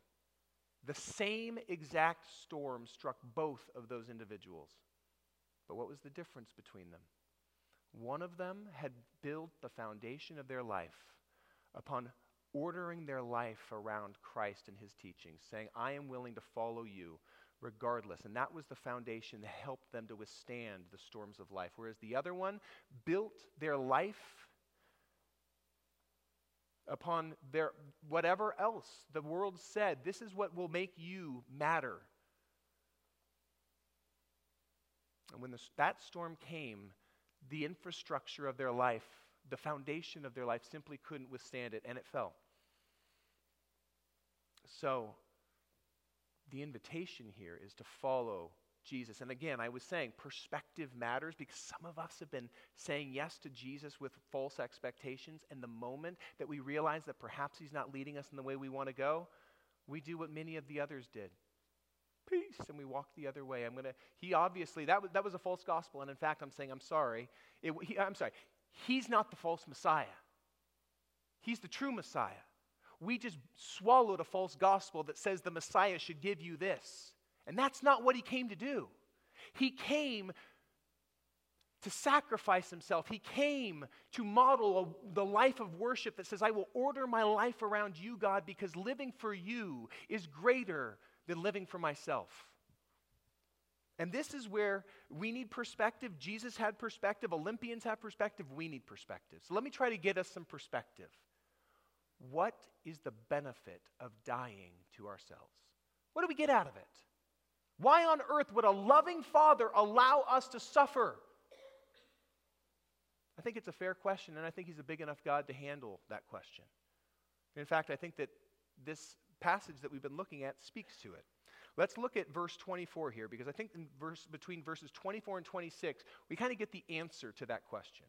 The same exact storm struck both of those individuals. But what was the difference between them? One of them had built the foundation of their life upon ordering their life around Christ and his teachings, saying, I am willing to follow you regardless. And that was the foundation that helped them to withstand the storms of life. Whereas the other one built their life upon their whatever else the world said this is what will make you matter and when the, that storm came the infrastructure of their life the foundation of their life simply couldn't withstand it and it fell so the invitation here is to follow Jesus. And again, I was saying perspective matters because some of us have been saying yes to Jesus with false expectations. And the moment that we realize that perhaps he's not leading us in the way we want to go, we do what many of the others did. Peace, and we walk the other way. I'm gonna. He obviously that was that was a false gospel, and in fact, I'm saying I'm sorry. It, he, I'm sorry. He's not the false Messiah. He's the true Messiah. We just swallowed a false gospel that says the Messiah should give you this. And that's not what he came to do. He came to sacrifice himself. He came to model a, the life of worship that says, I will order my life around you, God, because living for you is greater than living for myself. And this is where we need perspective. Jesus had perspective. Olympians have perspective. We need perspective. So let me try to get us some perspective. What is the benefit of dying to ourselves? What do we get out of it? Why on earth would a loving father allow us to suffer? I think it's a fair question, and I think he's a big enough God to handle that question. In fact, I think that this passage that we've been looking at speaks to it. Let's look at verse 24 here, because I think in verse, between verses 24 and 26, we kind of get the answer to that question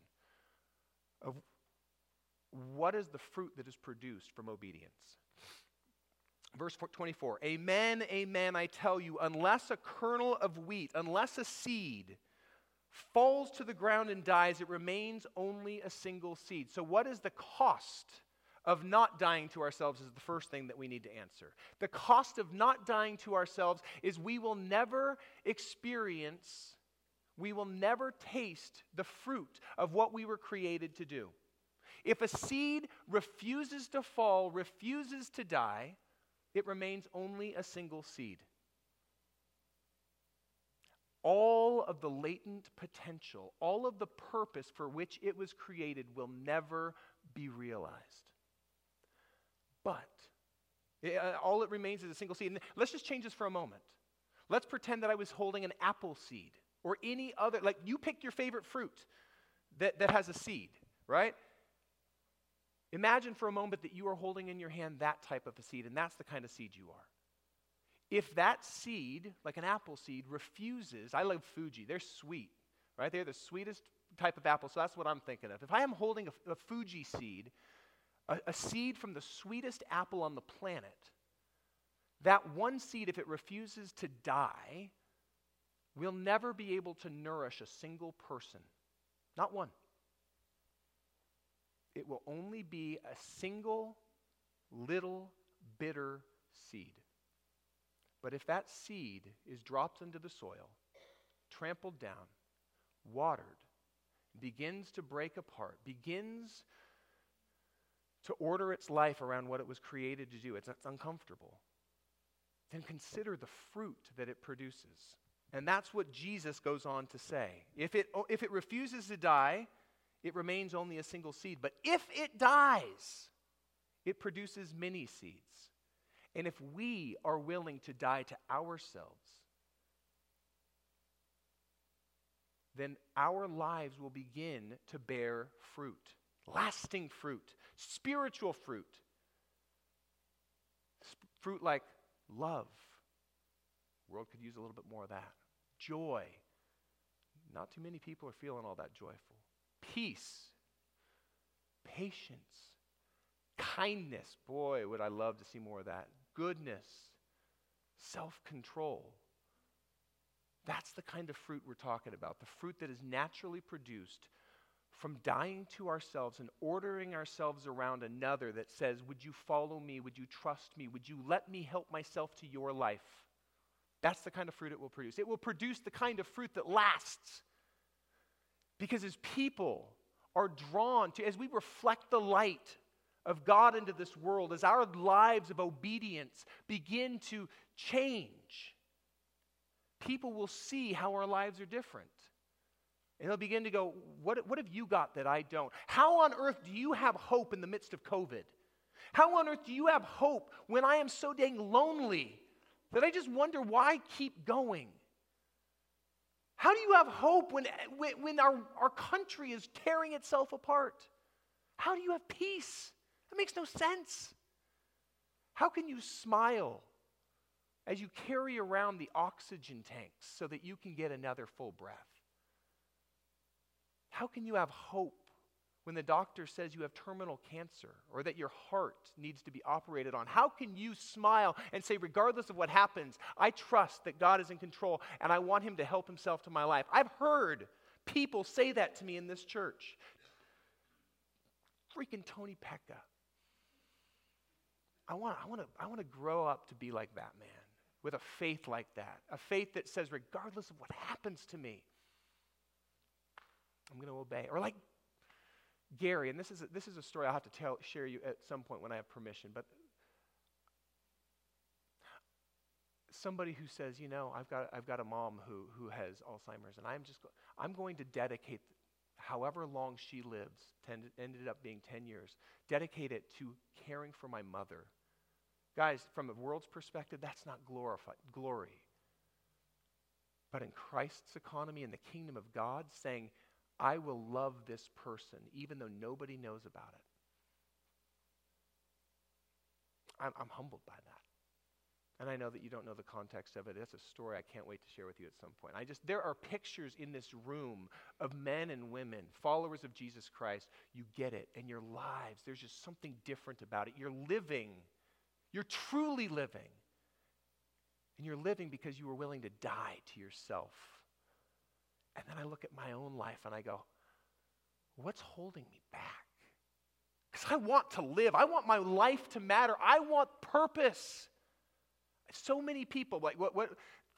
of what is the fruit that is produced from obedience. Verse 24 Amen, amen, I tell you, unless a kernel of wheat, unless a seed falls to the ground and dies, it remains only a single seed. So, what is the cost of not dying to ourselves is the first thing that we need to answer. The cost of not dying to ourselves is we will never experience, we will never taste the fruit of what we were created to do. If a seed refuses to fall, refuses to die, it remains only a single seed. All of the latent potential, all of the purpose for which it was created will never be realized. But uh, all it remains is a single seed. And let's just change this for a moment. Let's pretend that I was holding an apple seed or any other, like you pick your favorite fruit that, that has a seed, right? Imagine for a moment that you are holding in your hand that type of a seed, and that's the kind of seed you are. If that seed, like an apple seed, refuses, I love Fuji, they're sweet, right? They're the sweetest type of apple, so that's what I'm thinking of. If I am holding a, a Fuji seed, a, a seed from the sweetest apple on the planet, that one seed, if it refuses to die, will never be able to nourish a single person. Not one it will only be a single little bitter seed. But if that seed is dropped into the soil, trampled down, watered, begins to break apart, begins to order its life around what it was created to do, it's, it's uncomfortable, then consider the fruit that it produces. And that's what Jesus goes on to say. If it, if it refuses to die, it remains only a single seed. But if it dies, it produces many seeds. And if we are willing to die to ourselves, then our lives will begin to bear fruit lasting fruit, spiritual fruit. fruit like love. The world could use a little bit more of that. Joy. Not too many people are feeling all that joyful peace, patience, kindness. Boy, would I love to see more of that. Goodness, self control. That's the kind of fruit we're talking about. The fruit that is naturally produced from dying to ourselves and ordering ourselves around another that says, Would you follow me? Would you trust me? Would you let me help myself to your life? That's the kind of fruit it will produce. It will produce the kind of fruit that lasts because as people are drawn to, as we reflect the light of God into this world, as our lives of obedience begin to change, people will see how our lives are different. And they'll begin to go, what, what have you got that I don't? How on earth do you have hope in the midst of COVID? How on earth do you have hope when I am so dang lonely that I just wonder why keep going? How do you have hope when, when, our, our country is tearing itself apart? How do you have peace? That makes no sense. How can you smile as you carry around the oxygen tanks so that you can get another full breath? How can you have hope when the doctor says you have terminal cancer or that your heart needs to be operated on? How can you smile and say, regardless of what happens, I trust that God is in control and I want Him to help Himself to my life? I've heard people say that to me in this church. Freaking Tony Pekka. I want, I, want to, I want to grow up to be like that man with a faith like that, a faith that says, regardless of what happens to me, I'm going to obey. Or like Gary, and this is a, this is a story I'll have to tell, share you at some point when I have permission, but somebody who says, you know, I've got, I've got a mom who, who has Alzheimer's, and I'm just go- I'm going to dedicate however long she lives, ten, ended up being 10 years, dedicate it to caring for my mother. Guys, from the world's perspective, that's not glorified, glory. But in Christ's economy, in the kingdom of God, saying, I will love this person even though nobody knows about it. I'm, I'm humbled by that. And I know that you don't know the context of it. That's a story I can't wait to share with you at some point. I just there are pictures in this room of men and women, followers of Jesus Christ. You get it. And your lives, there's just something different about it. You're living. You're truly living. And you're living because you were willing to die to yourself and then I look at my own life and I go, what's holding me back? Because I want to live. I want my life to matter. I want purpose. So many people, like what, what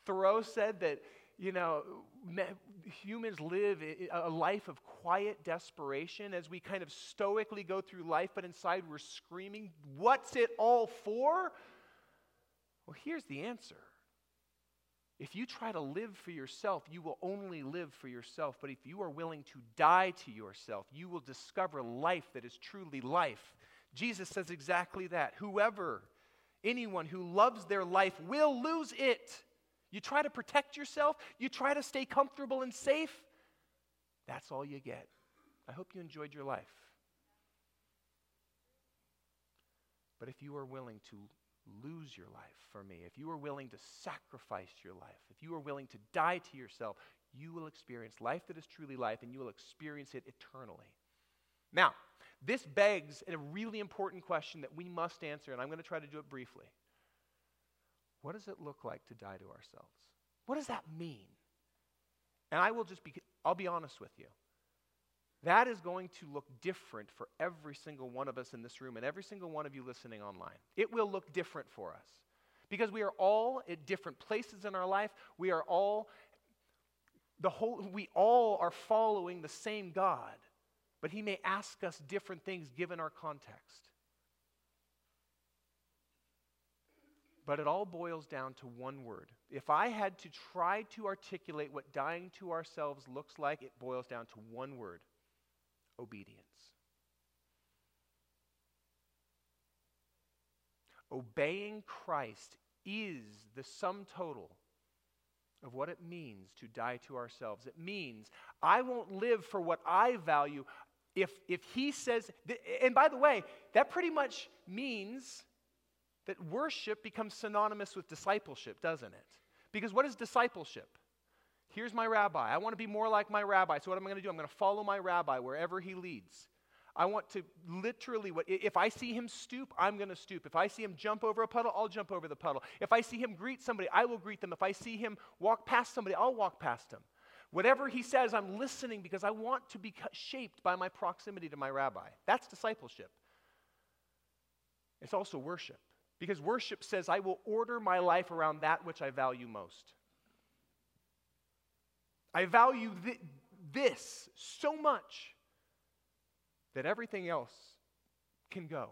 Thoreau said, that, you know, humans live a life of quiet desperation as we kind of stoically go through life, but inside we're screaming, What's it all for? Well, here's the answer. If you try to live for yourself, you will only live for yourself. But if you are willing to die to yourself, you will discover life that is truly life. Jesus says exactly that. Whoever, anyone who loves their life will lose it. You try to protect yourself, you try to stay comfortable and safe, that's all you get. I hope you enjoyed your life. But if you are willing to lose your life for me, if you are willing to sacrifice your life, if you are willing to die to yourself, you will experience life that is truly life and you will experience it eternally. Now, this begs a really important question that we must answer, and I'm going to try to do it briefly. What does it look like to die to ourselves? What does that mean? And I will just be, I'll be honest with you. That is going to look different for every single one of us in this room and every single one of you listening online. It will look different for us because we are all at different places in our life. We are all the whole we all are following the same God, but he may ask us different things given our context. But it all boils down to one word. If I had to try to articulate what dying to ourselves looks like, it boils down to one word obedience. Obeying Christ is the sum total of what it means to die to ourselves. It means I won't live for what I value. If, if he says, and by the way, that pretty much means that worship becomes synonymous with discipleship, doesn't it? Because what is discipleship? Here's my rabbi. I want to be more like my rabbi. So what am I going to do? I'm going to follow my rabbi wherever he leads. I want to literally what if I see him stoop, I'm going to stoop. If I see him jump over a puddle, I'll jump over the puddle. If I see him greet somebody, I will greet them. If I see him walk past somebody, I'll walk past him. Whatever he says, I'm listening because I want to be shaped by my proximity to my rabbi. That's discipleship. It's also worship. Because worship says, I will order my life around that which I value most. I value th- this so much that everything else can go.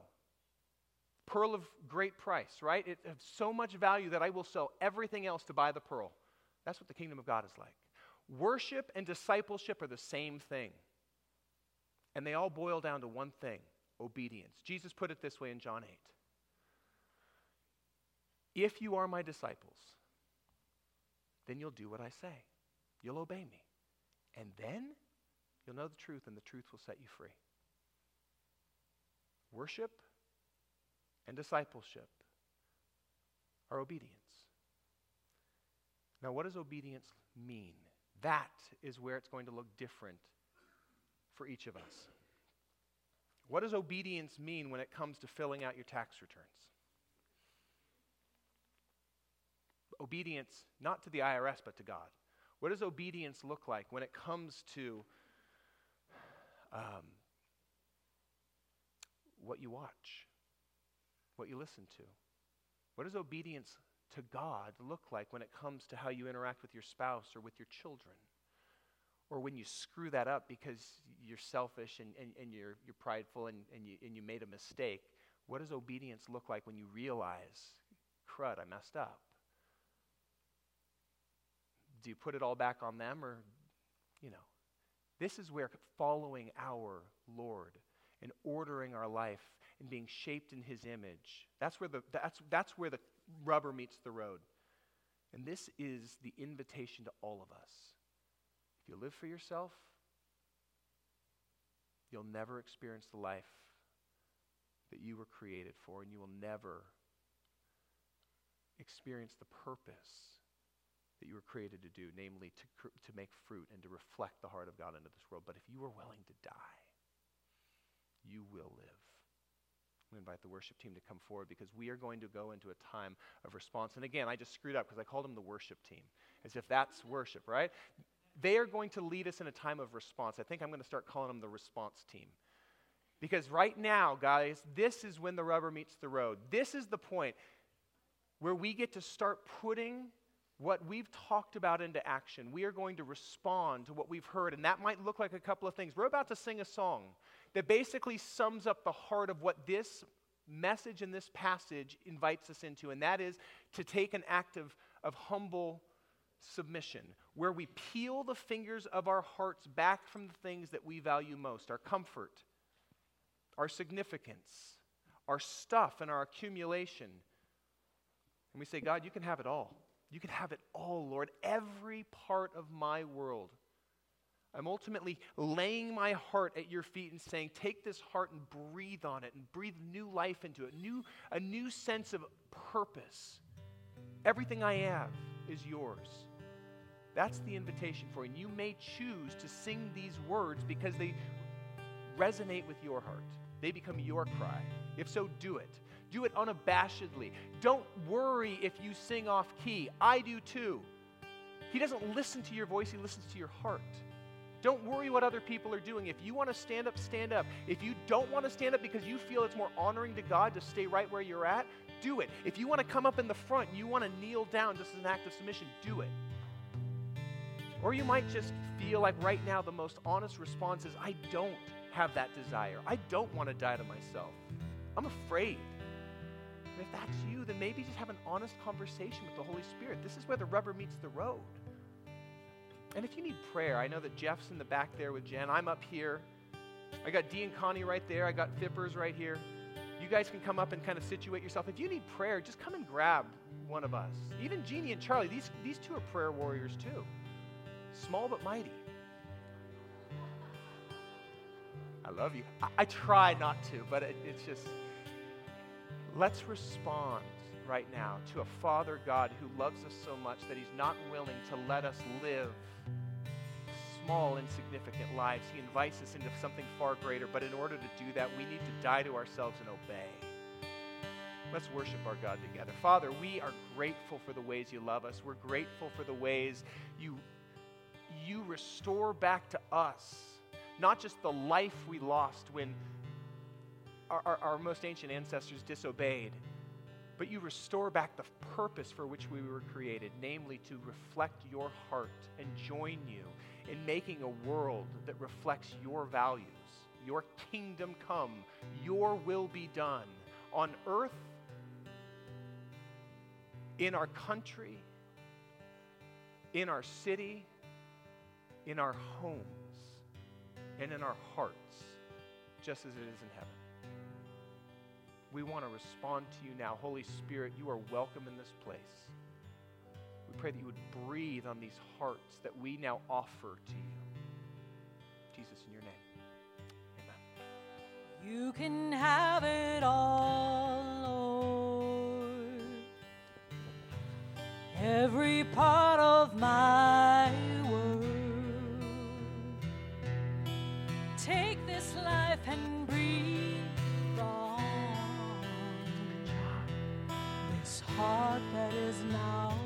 Pearl of great price, right? It has so much value that I will sell everything else to buy the pearl. That's what the kingdom of God is like. Worship and discipleship are the same thing. And they all boil down to one thing obedience. Jesus put it this way in John 8 if you are my disciples, then you'll do what I say. You'll obey me. And then you'll know the truth, and the truth will set you free. Worship and discipleship are obedience. Now, what does obedience mean? That is where it's going to look different for each of us. What does obedience mean when it comes to filling out your tax returns? obedience not to the IRS, but to God? What does obedience look like when it comes to um, what you watch, what you listen to? What does obedience to God look like when it comes to how you interact with your spouse or with your children? Or when you screw that up because you're selfish and, and, and you're, you're prideful and, and, you, and you made a mistake, what does obedience look like when you realize, crud, I messed up? Do you put it all back on them or, you know? This is where following our Lord and ordering our life and being shaped in his image, that's where the, that's, that's where the rubber meets the road. And this is the invitation to all of us. If you live for yourself, you'll never experience the life that you were created for, and you will never experience the purpose that you were created to do, namely to, cr- to make fruit and to reflect the heart of God into this world. But if you are willing to die, you will live. We invite the worship team to come forward because we are going to go into a time of response. And again, I just screwed up because I called them the worship team, as if that's worship, right? They are going to lead us in a time of response. I think I'm going to start calling them the response team Because right now, guys, this is when the rubber meets the road. This is the point where we get to start putting what we've talked about into action. We are going to respond to what we've heard, and that might look like a couple of things. We're about to sing a song that basically sums up the heart of what this message in this passage invites us into, and that is to take an act of, of humble submission, where we peel the fingers of our hearts back from the things that we value most our comfort, our significance, our stuff, and our accumulation. And we say, God, you can have it all. You can have it all, Lord. Every part of my world. I'm ultimately laying my heart at your feet and saying, Take this heart and breathe on it and breathe new life into it, new, a new sense of purpose. Everything I have is yours. That's the invitation for you. And you may choose to sing these words because they resonate with your heart, they become your cry. If so, do it. Do it unabashedly. Don't worry if you sing off key. I do too. He doesn't listen to your voice, he listens to your heart. Don't worry what other people are doing. If you want to stand up, stand up. If you don't want to stand up because you feel it's more honoring to God to stay right where you're at, do it. If you want to come up in the front and you want to kneel down just as an act of submission, do it. Or you might just feel like right now the most honest response is, I don't have that desire. I don't want to die to myself. I'm afraid. And if that's you, then maybe just have an honest conversation with the Holy Spirit. This is where the rubber meets the road. And if you need prayer, I know that Jeff's in the back there with Jen. I'm up here. I got Dee and Connie right there. I got Fippers right here. You guys can come up and kind of situate yourself. If you need prayer, just come and grab one of us. Even Jeannie and Charlie, these, these two are prayer warriors too. Small but mighty. I love you. I, I try not to, but it, it's just, let's respond right now to a Father God who loves us so much that He's not willing to let us live small, insignificant lives. He invites us into something far greater, but in order to do that, we need to die to ourselves and obey. Let's worship our God together. Father, we are grateful for the ways you love us. We're grateful for the ways you, you restore back to us not just the life we lost when our, our, our most ancient ancestors disobeyed, but you restore back the purpose for which we were created, namely to reflect your heart and join you in making a world that reflects your values. Your kingdom come, your will be done on earth, in our country, in our city, in our homes, and in our hearts, just as it is in heaven. We want to respond to you now. Holy Spirit, you are welcome in this place. We pray that you would breathe on these hearts that we now offer to you. Jesus, in your name. Amen. You can have it all, Lord. Every part of my world. Take this life and heart that is now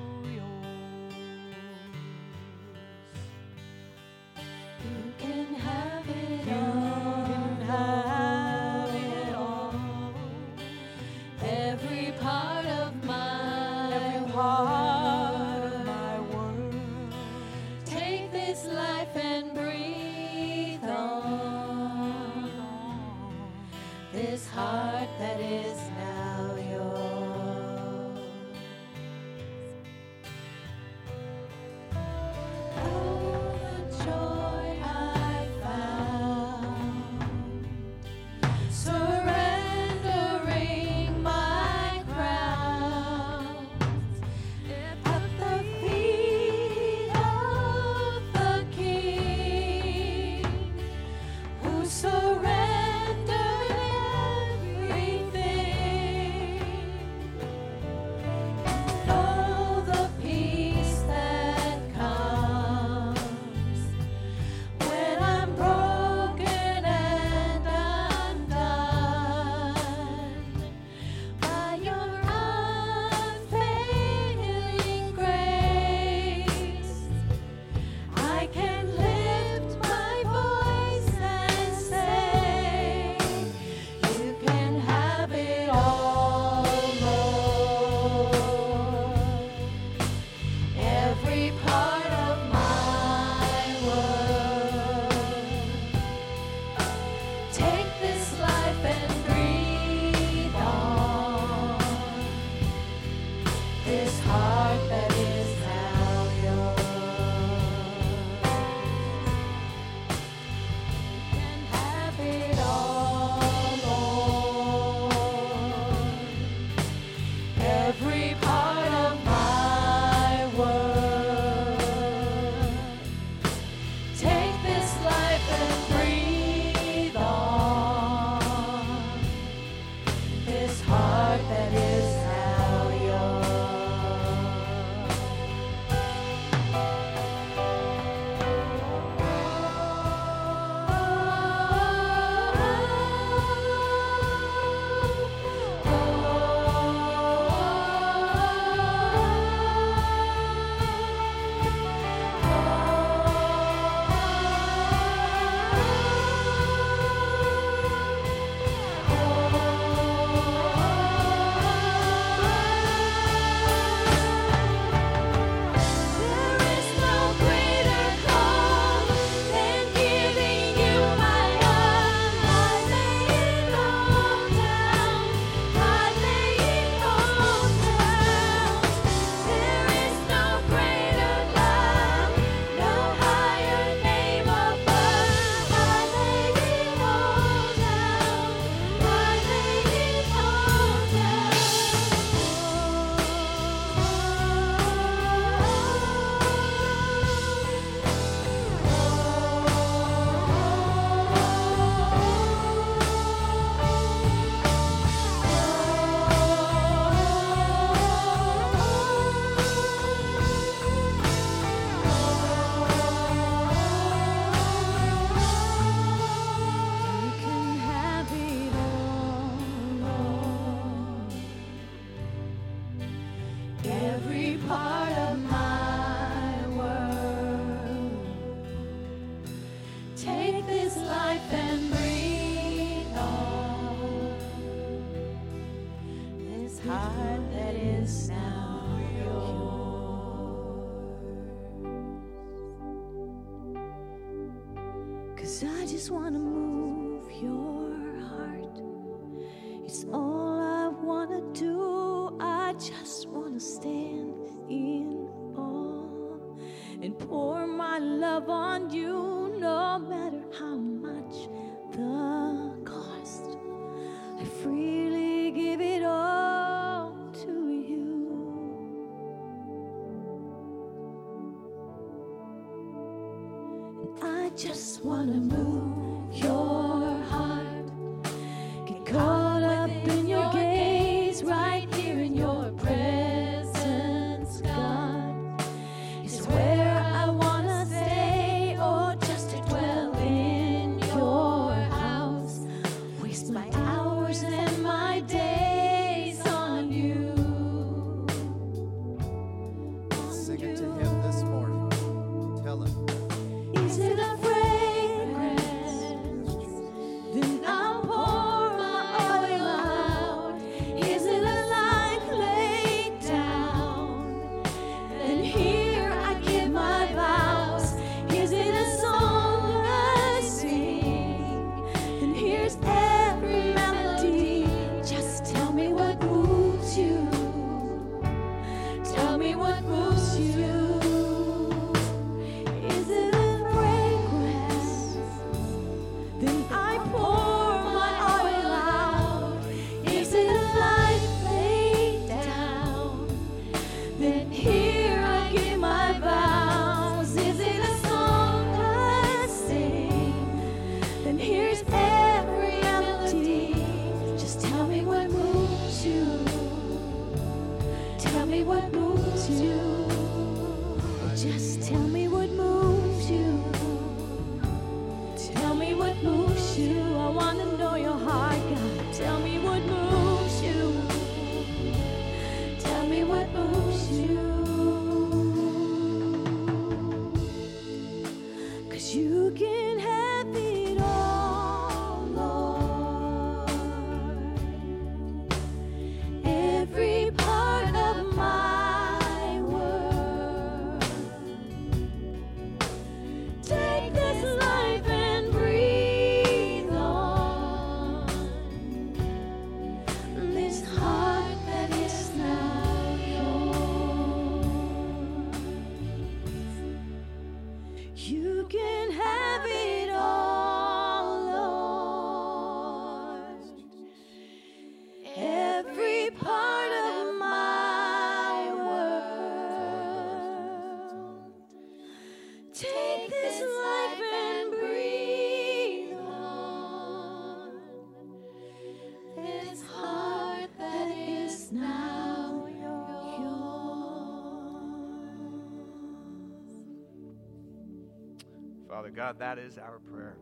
God, that is our prayer.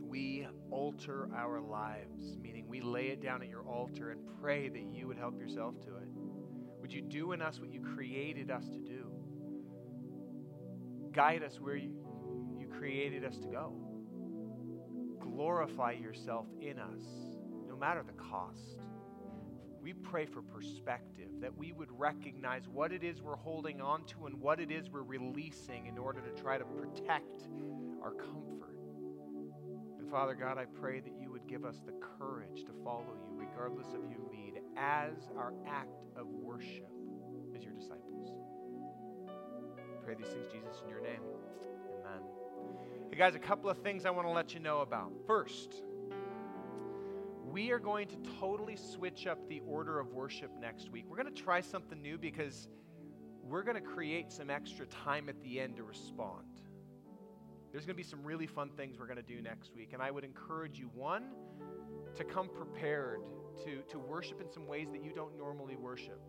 We alter our lives, meaning we lay it down at your altar and pray that you would help yourself to it. Would you do in us what you created us to do? Guide us where you, you created us to go. Glorify yourself in us, no matter the cost. We pray for perspective, that we would recognize what it is we're holding on to and what it is we're releasing in order to try to protect our comfort. And Father God, I pray that you would give us the courage to follow you, regardless of your lead, as our act of worship as your disciples. Pray these things, Jesus, in your name. Amen. Hey, guys, a couple of things I want to let you know about. First, we are going to totally switch up the order of worship next week. We're going to try something new because we're going to create some extra time at the end to respond. There's going to be some really fun things we're going to do next week. And I would encourage you, one, to come prepared to, to worship in some ways that you don't normally worship.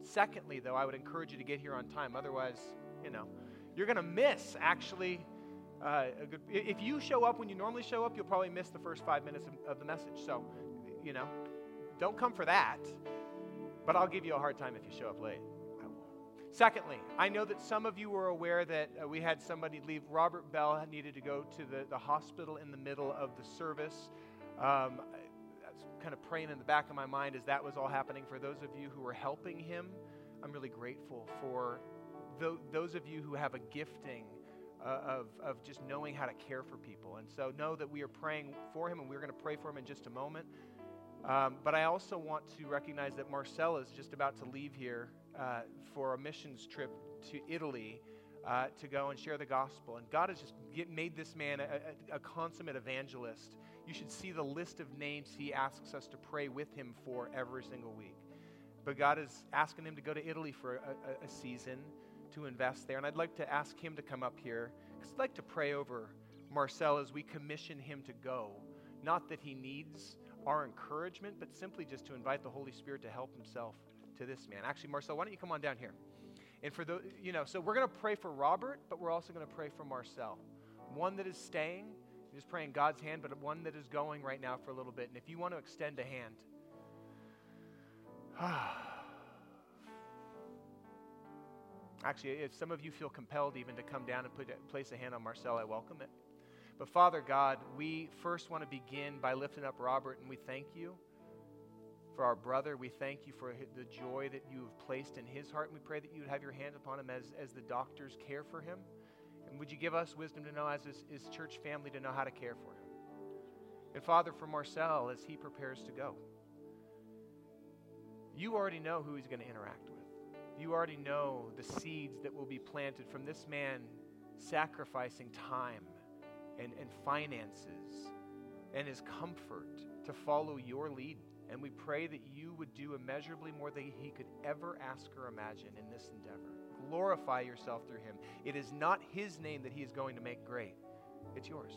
Secondly, though, I would encourage you to get here on time. Otherwise, you know, you're going to miss actually uh, good, if you show up when you normally show up, you'll probably miss the first five minutes of, of, the message. So, you know, don't come for that. But I'll give you a hard time if you show up late. Secondly, I know that some of you were aware that uh, we had somebody leave. Robert Bell needed to go to the, the hospital in the middle of the service. Um, kind of praying in the back of my mind as that was all happening. For those of you who were helping him, I'm really grateful for th- those of you who have a gifting of, of just knowing how to care for people. And so know that we are praying for him, and we're going to pray for him in just a moment. Um, but I also want to recognize that Marcel is just about to leave here uh, for a missions trip to Italy uh, to go and share the gospel. And God has just get, made this man a, a, a, consummate evangelist. You should see the list of names he asks us to pray with him for every single week. But God is asking him to go to Italy for a, a season to invest there. And I'd like to ask him to come up here because I'd like to pray over Marcel as we commission him to go. Not that he needs our encouragement, but simply just to invite the Holy Spirit to help himself to this man. Actually, Marcel, why don't you come on down here? And for the, you know, so we're going to pray for Robert, but we're also going to pray for Marcel. One that is staying, just praying God's hand, but one that is going right now for a little bit. And if you want to extend a hand, ah, Actually, if some of you feel compelled even to come down and put, place a hand on Marcel, I welcome it. But Father God, we first want to begin by lifting up Robert, and we thank you for our brother. We thank you for the joy that you have placed in his heart, and we pray that you would have your hand upon him as, as the doctors care for him. And would you give us wisdom to know, as his, his church family, to know how to care for him? And Father, for Marcel, as he prepares to go, you already know who he's going to interact with you already know the seeds that will be planted from this man sacrificing time and, and finances and his comfort to follow your lead. And we pray that you would do immeasurably more than he could ever ask or imagine in this endeavor. Glorify yourself through him. It is not his name that he is going to make great, it's yours.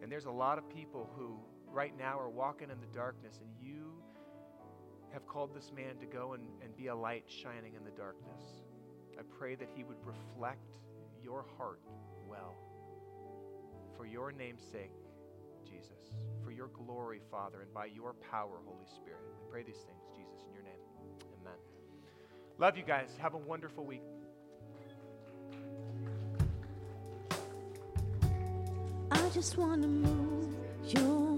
And there's a lot of people who right now are walking in the darkness, and you have called this man to go and, and be a light shining in the darkness. I pray that he would reflect your heart well. For your name's sake, Jesus. For your glory, Father, and by your power, Holy Spirit. I pray these things, Jesus, in your name. Amen. Love you guys. Have a wonderful week. I just want to move your